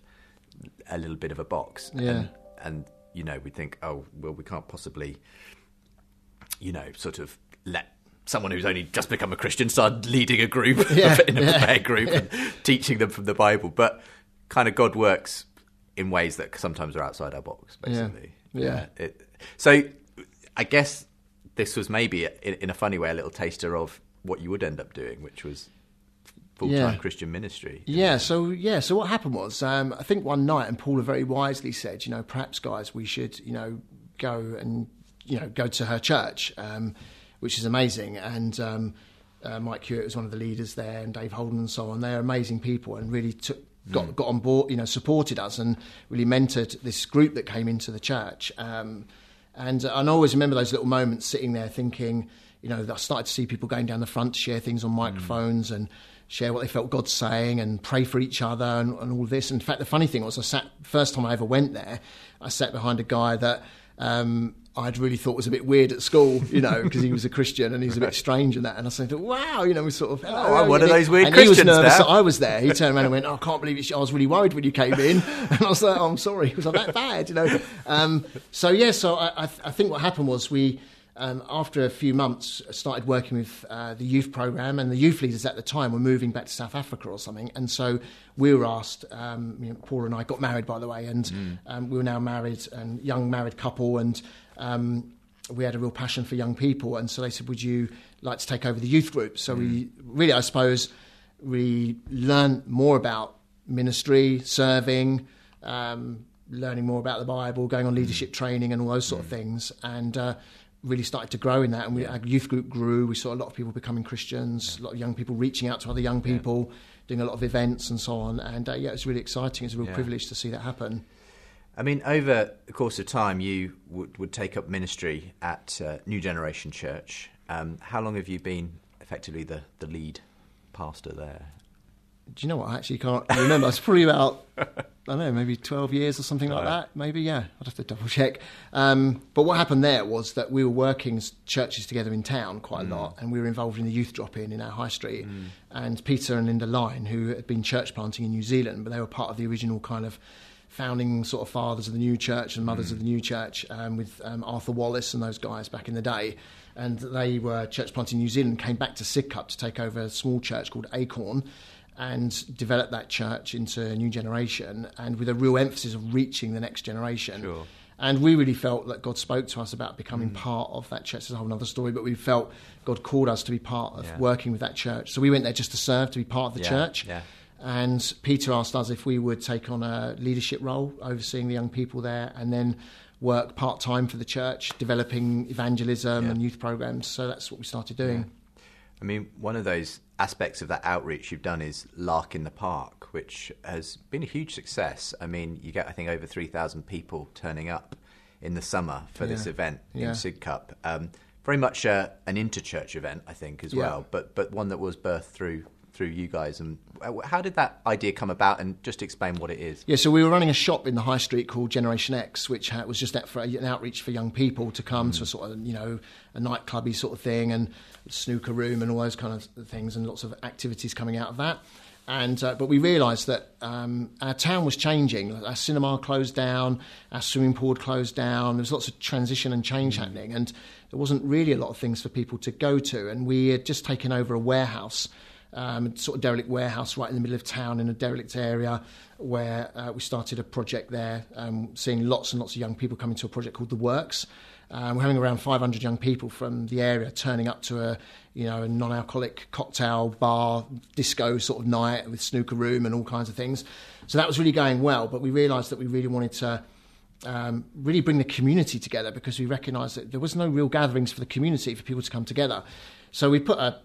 a little bit of a box. Yeah. And, and you know, we think, oh, well, we can't possibly you know, sort of let someone who's only just become a Christian start leading a group Yeah, in a yeah. prayer group and teaching them from the Bible. But kind of God works in ways that sometimes are outside our box, Yeah. basically. Yeah. It, so I guess this was maybe, in, in a funny way, a little taster of what you would end up doing, which was full time Yeah. Christian ministry. Yeah, so yeah, so what happened was, um, I think one night, and Paula very wisely said, you know, perhaps guys, we should, you know, go and you know go to her church, um, which is amazing. And um, uh, Mike Hewitt was one of the leaders there, and Dave Holden and so on. They're amazing people, and really took. Got, got on board, you know, supported us and really mentored this group that came into the church. Um, and, uh, and I always remember those little moments sitting there thinking, you know, I started to see people going down the front to share things on microphones and share what they felt God's saying and pray for each other and, and all this. In fact, the funny thing was, I sat first time I ever went there, I sat behind a guy that um, I'd really thought was a bit weird at school, you know, because he was a Christian and he was a bit strange and that. And I said, "Wow, you know, we sort of hello." Oh, I'm one of those weird and he was Christians nervous I was there. He turned around and went, oh, "I can't believe it. I was really worried when you came in." And I was like, oh, "I'm sorry, was I that bad?" You know. Um, so yeah, so I, I, th- I think what happened was we. Um, after a few months, I started working with uh, the youth program, and the youth leaders at the time were moving back to South Africa or something. And so we were asked, um, you know, Paula and I got married, by the way, and mm. um, we were now married and young married couple, and um, we had a real passion for young people. And so they said, Would you like to take over the youth group? So mm. we really, I suppose, we learned more about ministry, serving. Um, learning more about the Bible, going on leadership mm. training, and all those sort of mm. things. And uh, really started to grow in that, and we, our youth group grew. We saw a lot of people becoming Christians, a lot of young people reaching out to other young people, doing a lot of events and so on. And uh, yeah, it's really exciting. It's a real privilege to see that happen. I mean, over the course of time, you would, would take up ministry at uh, New Generation Church. Um, how long have you been effectively the, the lead pastor there? Do you know what? I actually can't remember. It's probably about, I don't know, maybe 12 years or something like that. Maybe, yeah. I'd have to double check. Um, but what happened there was that we were working churches together in town quite mm. a lot, and we were involved in the youth drop in in our high street. Mm. And Peter and Linda Line, who had been church planting in New Zealand, but they were part of the original kind of founding sort of fathers of the new church and mothers mm. of the new church um, with um, Arthur Wallis and those guys back in the day. And they were church planting in New Zealand, came back to Sidcup to take over a small church called Acorn and develop that church into a new generation and with a real emphasis of reaching the next generation. Sure. And we really felt that God spoke to us about becoming mm. part of that church. It's a whole other story, but we felt God called us to be part of yeah. working with that church. So we went there just to serve, to be part of the yeah. church. Yeah. And Peter asked us if we would take on a leadership role, overseeing the young people there, and then work part time for the church, developing evangelism and youth programs. So that's what we started doing. I mean, one of those aspects of that outreach you've done is Lark in the Park, which has been a huge success. I mean, you get, I think, over 3,000 people turning up in the summer for yeah. this event yeah. in Sidcup. Um, very much uh, an interchurch event, I think, as yeah. well, but but one that was birthed through through you guys. And how did that idea come about? And just explain what it is. Yeah, so we were running a shop in the high street called Generation X, which was just that for an outreach for young people to come mm. to a sort of you know a nightclubby sort of thing and snooker room and all those kind of things and lots of activities coming out of that. And uh, but we realised that um, our town was changing. Our cinema closed down, our swimming pool closed down. There was lots of transition and change mm. happening, and there wasn't really a lot of things for people to go to. And we had just taken over a warehouse um, sort of derelict warehouse right in the middle of town in a derelict area where uh, we started a project there, um, seeing lots and lots of young people coming to a project called The Works. Um, we're having around 500 young people from the area turning up to a, you know, a non-alcoholic cocktail bar, disco sort of night with snooker room and all kinds of things. So that was really going well, but we realised that we really wanted to um, really bring the community together because we recognised that there was no real gatherings for the community for people to come together. So we put a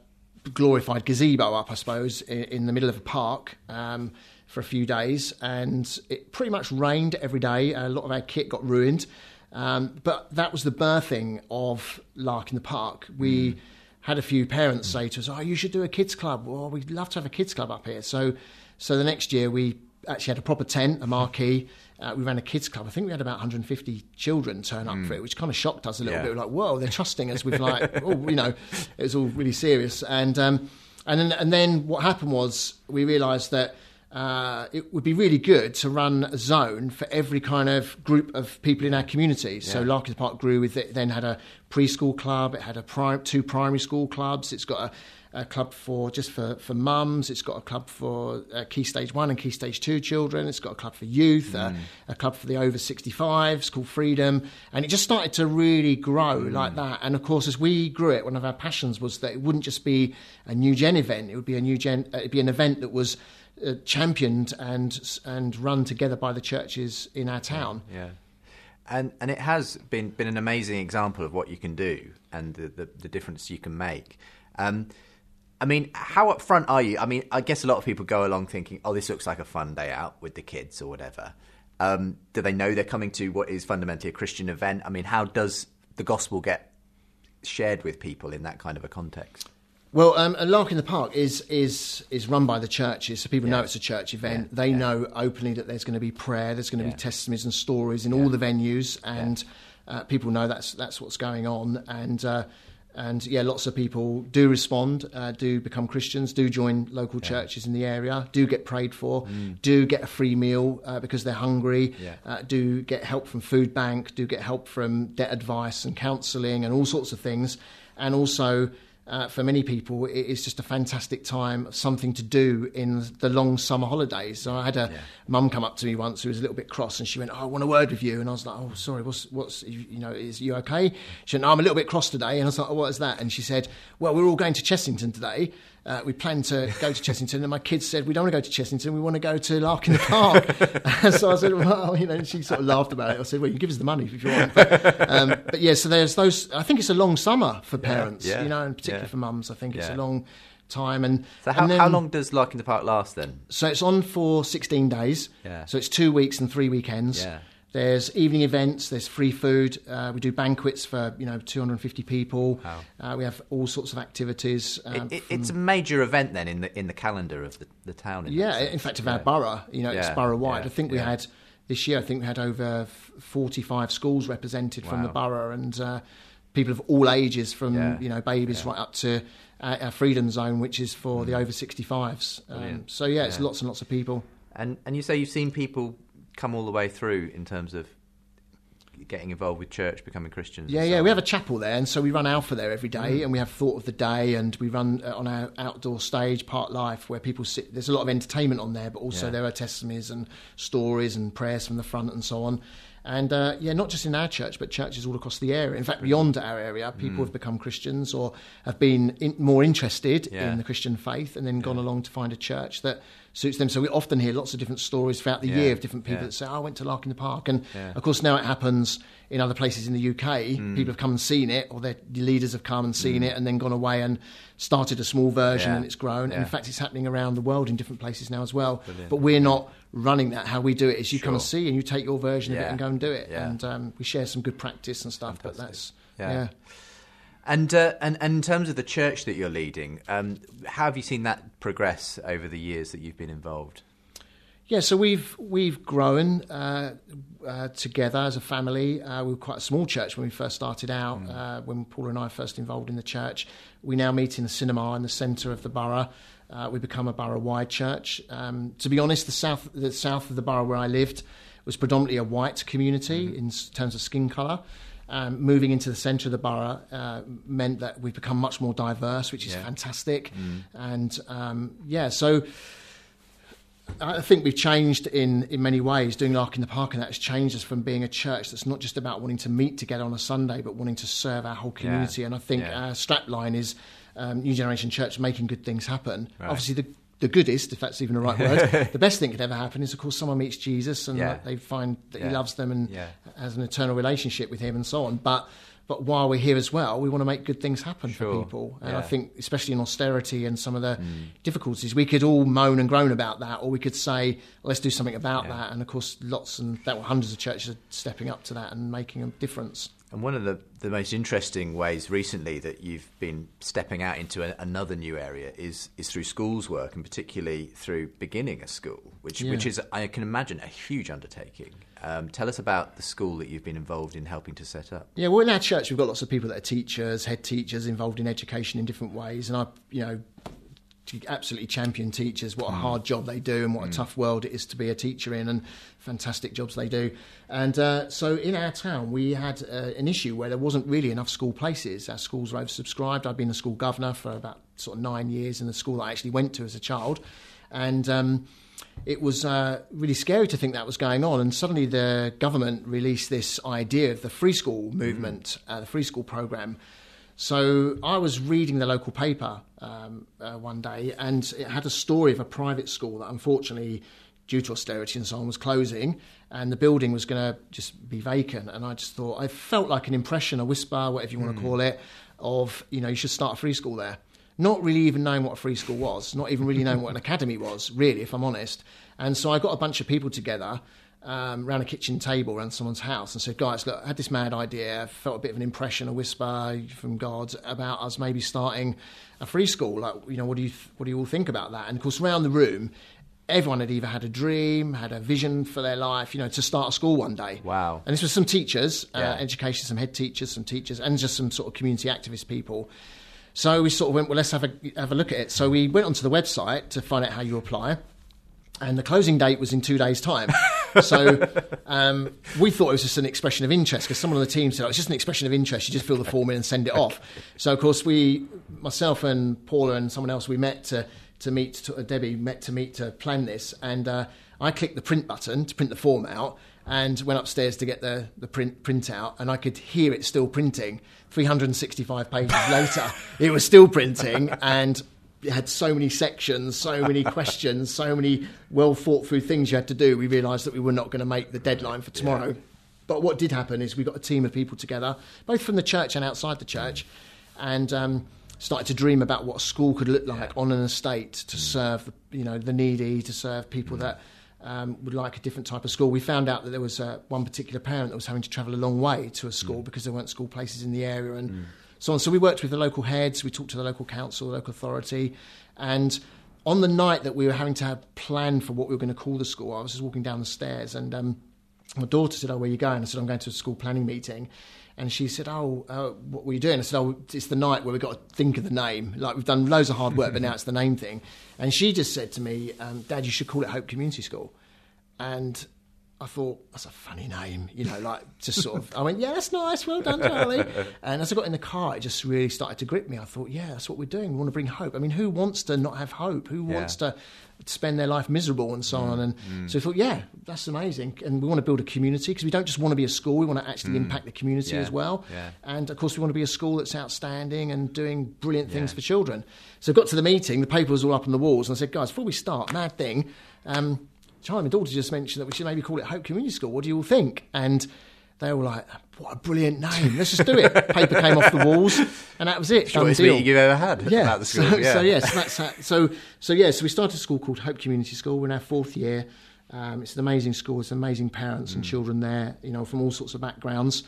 glorified gazebo up, I suppose, in, in the middle of a park um, for a few days, and it pretty much rained every day. A lot of our kit got ruined, um, but that was the birthing of Lark in the Park. We mm. had a few parents say to us, "Oh, you should do a kids club." Well, we'd love to have a kids club up here. So, so the next year we actually had a proper tent, a marquee. Uh, we ran a kids club. I think we had about 150 children turn up mm. for it, which kind of shocked us a little yeah. bit. We're like, whoa, they're trusting us with like, oh, you know, it was all really serious. And um, and then, and then what happened was we realised that. Uh, it would be really good to run a zone for every kind of group of people in our community. So yeah. Larkins Park grew with it, then had a preschool club, it had a two primary school clubs, it's got a a club for just for, for mums. It's got a club for uh, Key Stage 1 and Key Stage 2 children. It's got a club for youth, mm. uh, a club for the over 65s called Freedom. And it just started to really grow mm. like that. And of course, as we grew it, one of our passions was that it wouldn't just be a new gen event, it would be a new gen, uh, it'd be an event that was uh, championed and, and run together by the churches in our town. yeah. yeah and and it has been been an amazing example of what you can do and the the, the difference you can make. Um, I mean, how upfront are you? I mean, I guess a lot of people go along thinking, "Oh, this looks like a fun day out with the kids or whatever." Um, do they know they're coming to what is fundamentally a Christian event? I mean, how does the gospel get shared with people in that kind of a context? Well, um, a lark in the park is is is run by the churches, so people yeah. know it's a church event. Yeah. They yeah. know openly that there's going to be prayer, there's going to be testimonies and stories in all the venues, and uh, people know that's that's what's going on. And uh, And yeah, lots of people do respond, uh, do become Christians, do join local yeah. churches in the area, do get prayed for, mm. do get a free meal uh, because they're hungry, yeah. uh, do get help from food bank, do get help from debt advice and counselling and all sorts of things, and also uh, for many people, it is just a fantastic time, something to do in the long summer holidays. So I had a yeah. mum come up to me once who was a little bit cross, and she went, oh, "I want a word with you," and I was like, "Oh, sorry, what's what's you, know, is you okay?" She went, no, "I'm a little bit cross today," and I was like, oh, "What is that?" And she said, "Well, we're all going to Chessington today." Uh, we planned to go to Chessington, and my kids said, We don't want to go to Chessington, we want to go to Lark in the Park. so I said, Well, you know, she sort of laughed about it. I said, Well, you give us the money if you want. But, um, but yeah, so there's those, I think it's a long summer for parents, yeah, yeah, you know, and particularly yeah. for mums. I think it's a long time. And so, how, and then, how long does Lark in the Park last then? So it's on for 16 days. Yeah. So it's two weeks and three weekends. Yeah. There's evening events. There's free food. Uh, we do banquets for you know 250 people. Wow. Uh, we have all sorts of activities. Um, it, it. It's a major event then in the in the calendar of the, the town. In yeah, in fact, of yeah. our borough. You know, yeah. it's borough wide. Yeah. I think we had this year. I think we had over 45 schools represented wow. from the borough and. Uh, people of all ages, from you know babies right up to our freedom zone, which is for mm. the over 65s. Um, so yeah, it's lots and lots of people. And and you say you've seen people come all the way through in terms of getting involved with church, becoming Christians. Yeah, so yeah. On. We have a chapel there, and so we run Alpha there every day, mm. and we have thought of the day, and we run uh, on our outdoor stage, Park Life, where people sit. There's a lot of entertainment on there, but also yeah. there are testimonies and stories and prayers from the front and so on. And uh, yeah, not just in our church, but churches all across the area. In fact, beyond our area, people mm. have become Christians or have been in, more interested yeah. in the Christian faith and then yeah. gone along to find a church that suits them. So we often hear lots of different stories throughout the yeah. year of different people that say, oh, I went to Lark in the Park. And of course, now it happens in other places in the UK. Mm. People have come and seen it, or their leaders have come and seen mm. it and then gone away and started a small version and it's grown. And in fact, it's happening around the world in different places now as well. Brilliant. But we're not running that. How we do it is you sure. come and see and you take your version yeah. of it and go and do it. Yeah. And um, we share some good practice and stuff. Fantastic. But that's yeah. yeah. And, uh, and and in terms of the church that you're leading, um, how have you seen that progress over the years that you've been involved? Yeah, so we've we've grown uh, uh, together as a family. Uh, we were quite a small church when we first started out. Mm. when Paula and I first involved in the church, we now meet in the cinema in the centre of the borough. Uh, we become a borough-wide church. Um, to be honest, the south, the south of the borough where I lived was predominantly a white community mm-hmm. in terms of skin colour. Um, moving into the centre of the borough uh, meant that we've become much more diverse, which is yeah. fantastic. Mm. And um, yeah, so I think we've changed in, in many ways. Doing Lark in the Park, and that has changed us from being a church that's not just about wanting to meet together on a Sunday, but wanting to serve our whole community. Yeah. And I think yeah. our strapline is um, New Generation Church making good things happen. Right. Obviously, the the goodest, if that's even the right word, the best thing could ever happen is, of course, someone meets Jesus and yeah. they find that yeah. he loves them and yeah. has an eternal relationship with him and so on. But but while we're here as well, we want to make good things happen sure. for people. And I think, especially in austerity and some of the mm. difficulties, we could all moan and groan about that, or we could say, let's do something about that. And of course, lots and that were hundreds of churches are stepping up to that and making a difference. And one of the, the most interesting ways recently that you've been stepping out into a, another new area is is through schools work, and particularly through beginning a school, which yeah. which is I can imagine a huge undertaking. Um, tell us about the school that you've been involved in helping to set up. Yeah, well, in our church we've got lots of people that are teachers, head teachers, involved in education in different ways, and I, you know, absolutely champion teachers, what a mm. hard job they do, and what a tough world it is to be a teacher in, and fantastic jobs they do. And uh, so in our town, we had uh, an issue where there wasn't really enough school places. Our schools were oversubscribed. I'd been a school governor for about sort of nine years in the school that I actually went to as a child. And um, it was uh, really scary to think that was going on. And suddenly the government released this idea of the free school movement, mm. the free school program so I was reading the local paper um, uh, one day, and it had a story of a private school that unfortunately, due to austerity and so on, was closing, and the building was going to just be vacant. And I just thought I felt like an impression, a whisper, whatever you want to hmm. call it, of you know you should start a free school there. Not really even knowing what a free school was, not even really knowing what an academy was, really, if I'm honest. And so I got a bunch of people together um, around a kitchen table around someone's house and said, guys, look, I had this mad idea, felt a bit of an impression, a whisper from God about us maybe starting a free school. Like, you know, what do you, th- what do you all think about that? And of course, around the room, everyone had either had a dream, had a vision for their life, you know, to start a school one day. Wow. And this was some teachers, uh, education, some head teachers, some teachers, and just some sort of community activist people. So we sort of went, well, let's have a, have a look at it. So we went onto the website to find out how you apply. And the closing date was in two days' time. so um, we thought it was just an expression of interest because someone on the team said, oh, it's just an expression of interest. You just fill the form in and send it off. So, of course, we, myself and Paula and someone else, we met to, to meet, to, uh, Debbie met to meet to plan this. And uh, I clicked the print button to print the form out and went upstairs to get the, the print, print out. And I could hear it still printing. 365 pages later, it was still printing. And had so many sections, so many questions, so many well thought through things you had to do. We realised that we were not going to make the deadline for tomorrow. But what did happen is we got a team of people together, both from the church and outside the church, and um, started to dream about what a school could look like on an estate to serve, the, you know, the needy, to serve people that um, would like a different type of school. We found out that there was uh, one particular parent that was having to travel a long way to a school because there weren't school places in the area and so on. So we worked with the local heads, we talked to the local council, the local authority, and on the night that we were having to have plan for what we were going to call the school, I was just walking down the stairs and um, my daughter said, "Oh, where are you going?" I said, "I'm going to a school planning meeting." And she said, "Oh, uh, what were you doing?" I said, "Oh, it's the night where we've got to think of the name. Like we've done loads of hard work, but now it's the name thing." And she just said to me, um, "Dad, you should call it Hope Community School." And I thought that's a funny name, you know, like just sort of. I went, "Yeah, that's nice. Well done, Charlie." And as I got in the car, it just really started to grip me. I thought, "Yeah, that's what we're doing. We want to bring hope. I mean, who wants to not have hope? Who Yeah. wants to?" spend their life miserable and so mm, on and mm. so I thought yeah that's amazing and we want to build a community because we don't just want to be a school we want to actually mm. impact the community Yeah. as well Yeah. and of course we want to be a school that's outstanding and doing brilliant things for children so I got to the meeting the paper was all up on the walls and I said guys before we start mad thing um, Charlie my daughter just mentioned that we should maybe call it Hope Community School what do you all think and they were like what a brilliant name let's just do it paper came off the walls and that was it Shortest meeting you've ever had yeah. about the school. So, yeah. so yes, that's how, so so yeah. So we started a school called Hope Community School. We're in our fourth year. Um, it's an amazing school. It's amazing parents Mm. and children there. You know, from all sorts of backgrounds.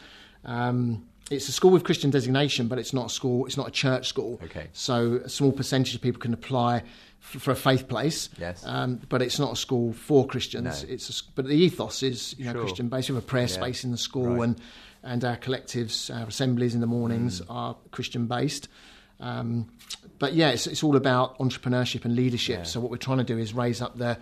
Um, it's a school with Christian designation, but it's not a school. It's not a church school. Okay. So a small percentage of people can apply for a faith place. Yes. Um, but it's not a school for Christians. No. It's a, but the ethos is you know Sure. Christian based. We have a prayer Yeah. space in the school Right. and and our collectives, our assemblies in the mornings Mm. are Christian based. Um, but yeah, it's, it's all about entrepreneurship and leadership. Yeah. So what we're trying to do is raise up the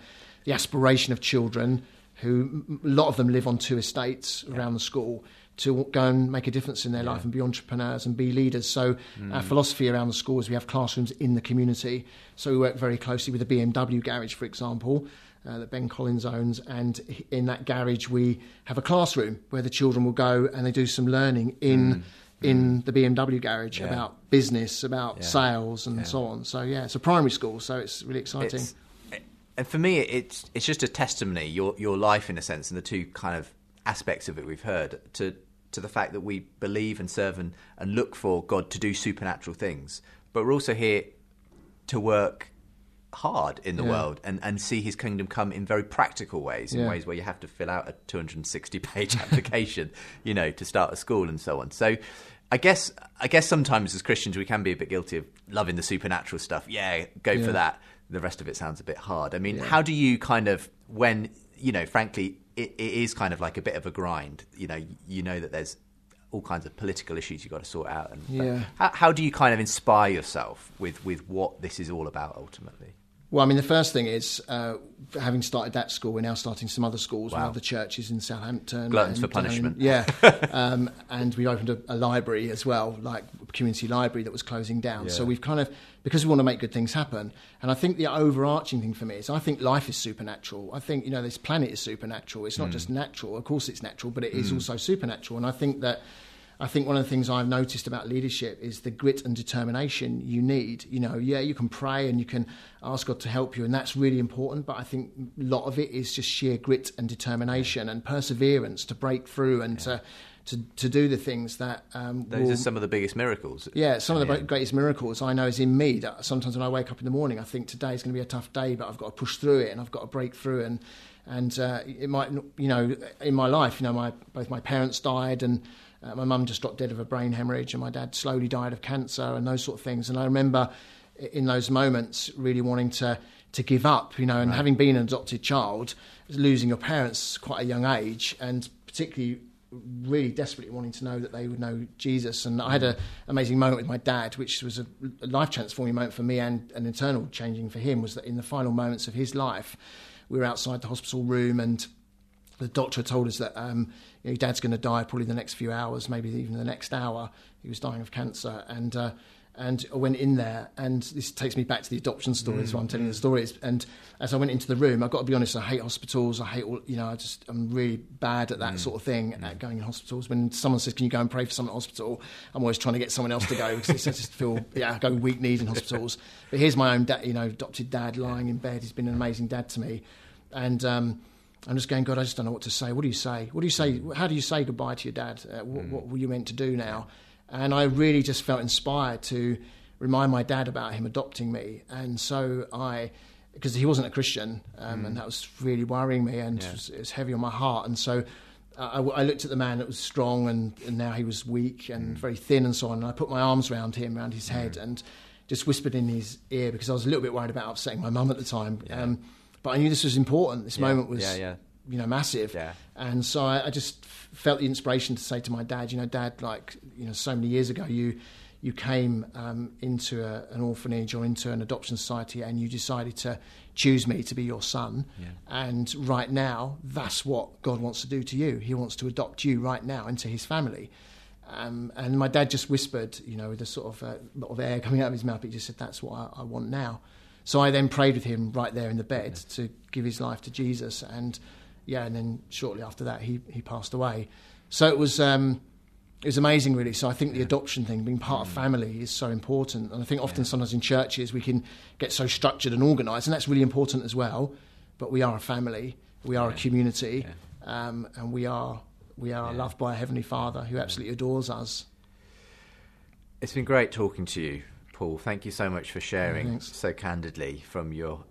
the aspiration of children who a lot of them live on two estates around the school to go and make a difference in their life and be entrepreneurs and be leaders. So our mm. philosophy around the school is we have classrooms in the community. So we work very closely with the BMW garage, for example. Uh, that Ben Collins owns, and in that garage we have a classroom where the children will go and they do some learning in mm. in mm. the BMW garage Yeah. about business, about Yeah. sales, and Yeah. so on. So yeah, it's a primary school, so it's really exciting. It's, and for me, it's it's just a testimony your your life in a sense, and the two kind of aspects of it we've heard to to the fact that we believe and serve and, and look for God to do supernatural things, but we're also here to work hard in the Yeah. world and, and see his kingdom come in very practical ways, in Yeah. ways where you have to fill out a 260 page application, you know, to start a school and so on. So I guess I guess sometimes as Christians we can be a bit guilty of loving the supernatural stuff. Yeah, go Yeah. for that. The rest of it sounds a bit hard. I mean, how do you kind of when you know, frankly, it, it is kind of like a bit of a grind. You know, you know that there's all kinds of political issues you've got to sort out. And Yeah. how, how do you kind of inspire yourself with with what this is all about ultimately? Well, I mean, the first thing is uh, having started that school, we're now starting some other schools Wow. other churches in Southampton. Gluttons and, for punishment. yeah, um, and we opened a, a library as well, like a community library that was closing down. So we've kind of because we want to make good things happen. And I think the overarching thing for me is I think life is supernatural. I think you know this planet is supernatural. It's not just natural. Of course, it's natural, but it is also supernatural. And I think that. I think one of the things I've noticed about leadership is the grit and determination you need. You know, yeah, you can pray and you can ask God to help you, and that's really important. But I think a lot of it is just sheer grit and determination and perseverance to break through and to, to to do the things that um, Those will, are some of the biggest miracles. yeah, some of the Yeah. greatest miracles I know is in me. That sometimes when I wake up in the morning, I think today is going to be a tough day, but I've got to push through it and I've got to break through. And and uh, it might, you know, in my life, you know, my both my parents died and. Uh, my mum just dropped dead of a brain hemorrhage, and my dad slowly died of cancer, and those sort of things. And I remember in those moments, really wanting to to give up, you know, and right. having been an adopted child, losing your parents quite a young age, and particularly really desperately wanting to know that they would know Jesus. And I had an amazing moment with my dad, which was a, a life transforming moment for me and an internal changing for him. Was that in the final moments of his life, we were outside the hospital room and the doctor told us that um, you know, your dad's going to die probably the next few hours, maybe even the next hour. He was dying of cancer, and uh, and I went in there, and this takes me back to the adoption story. Mm. I'm telling the story. And as I went into the room, I've got to be honest, I hate hospitals. I hate all, you know, I just, I'm really bad at that mm. sort of thing, mm. at going in hospitals. When someone says, Can you go and pray for someone at hospital? I'm always trying to get someone else to go because I just feel, yeah, I go weak knees in hospitals. But here's my own, dad, you know, adopted dad lying in bed. He's been an amazing dad to me. And, um, I'm just going, God, I just don't know what to say. What do you say? What do you say? Mm. How do you say goodbye to your dad? Uh, what, mm. what were you meant to do now? And I really just felt inspired to remind my dad about him adopting me. And so I, because he wasn't a Christian, um, mm. and that was really worrying me and yeah. it, was, it, was, heavy on my heart. And so I, I, looked at the man that was strong and, and now he was weak and mm. very thin and so on. And I put my arms around him, around his head, and just whispered in his ear because I was a little bit worried about upsetting my mum at the time. Yeah. Um, but I knew this was important. This yeah. moment was, yeah, you know, massive. And so I, I just felt the inspiration to say to my dad, you know, Dad, like, you know, so many years ago, you you came um, into a, an orphanage or into an adoption society and you decided to choose me to be your son. Yeah. And right now, that's what God wants to do to you. He wants to adopt you right now into his family. Um, and my dad just whispered, you know, with a sort of uh, lot of air coming out of his mouth, he just said, That's what I, I, want now. So I then prayed with him right there in the bed to give his life to Jesus. And yeah, and then shortly after that, he, he passed away. So it was. Um, it was amazing, really. So I think the adoption thing, being part of mm. family, is so important. And I think often, yeah. sometimes in churches, we can get so structured and organised, and that's really important as well. But we are a family, we are yeah. a community, yeah. um, and we are we are loved by a heavenly Father who absolutely adores us. It's been great talking to you, Paul. Thank you so much for sharing so candidly from your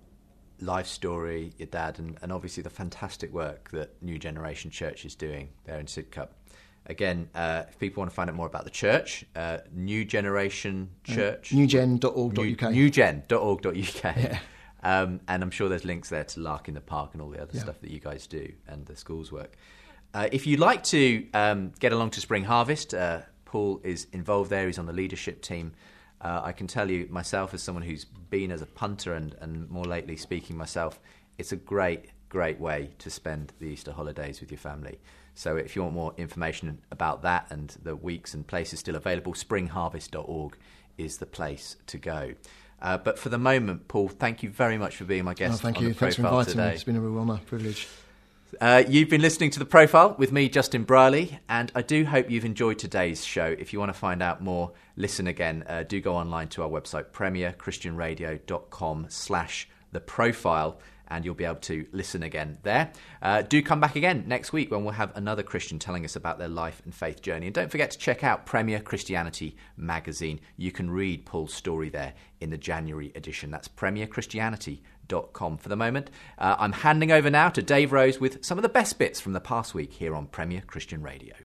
life story, your dad, and, and obviously the fantastic work that New Generation Church is doing there in Sidcup. Again, uh, if people want to find out more about the church, uh, New Generation uh, Church. Uh, newgen.org.uk. New, newgen.org.uk. Yeah. Um, and I'm sure there's links there to Lark in the Park and all the other yeah. stuff that you guys do and the school's work. Uh, if you'd like to um, get along to Spring Harvest, uh, Paul is involved there. He's on the leadership team. Uh, I can tell you myself, as someone who's been as a punter and, and more lately speaking myself, it's a great, great way to spend the Easter holidays with your family. So if you want more information about that and the weeks and places still available, springharvest.org is the place to go. Uh, but for the moment, Paul, thank you very much for being my guest. Oh, thank you. Thanks for inviting today. me. It's been a real honour, privilege. Uh, you've been listening to The Profile with me, Justin Brierley, and I do hope you've enjoyed today's show. If you want to find out more, listen again, uh, do go online to our website, premierchristianradio.com slash The Profile and you'll be able to listen again there. Uh, do come back again next week when we'll have another Christian telling us about their life and faith journey. And don't forget to check out Premier Christianity magazine. You can read Paul's story there in the January edition. That's premierchristianity.com for the moment. Uh, I'm handing over now to Dave Rose with some of the best bits from the past week here on Premier Christian Radio.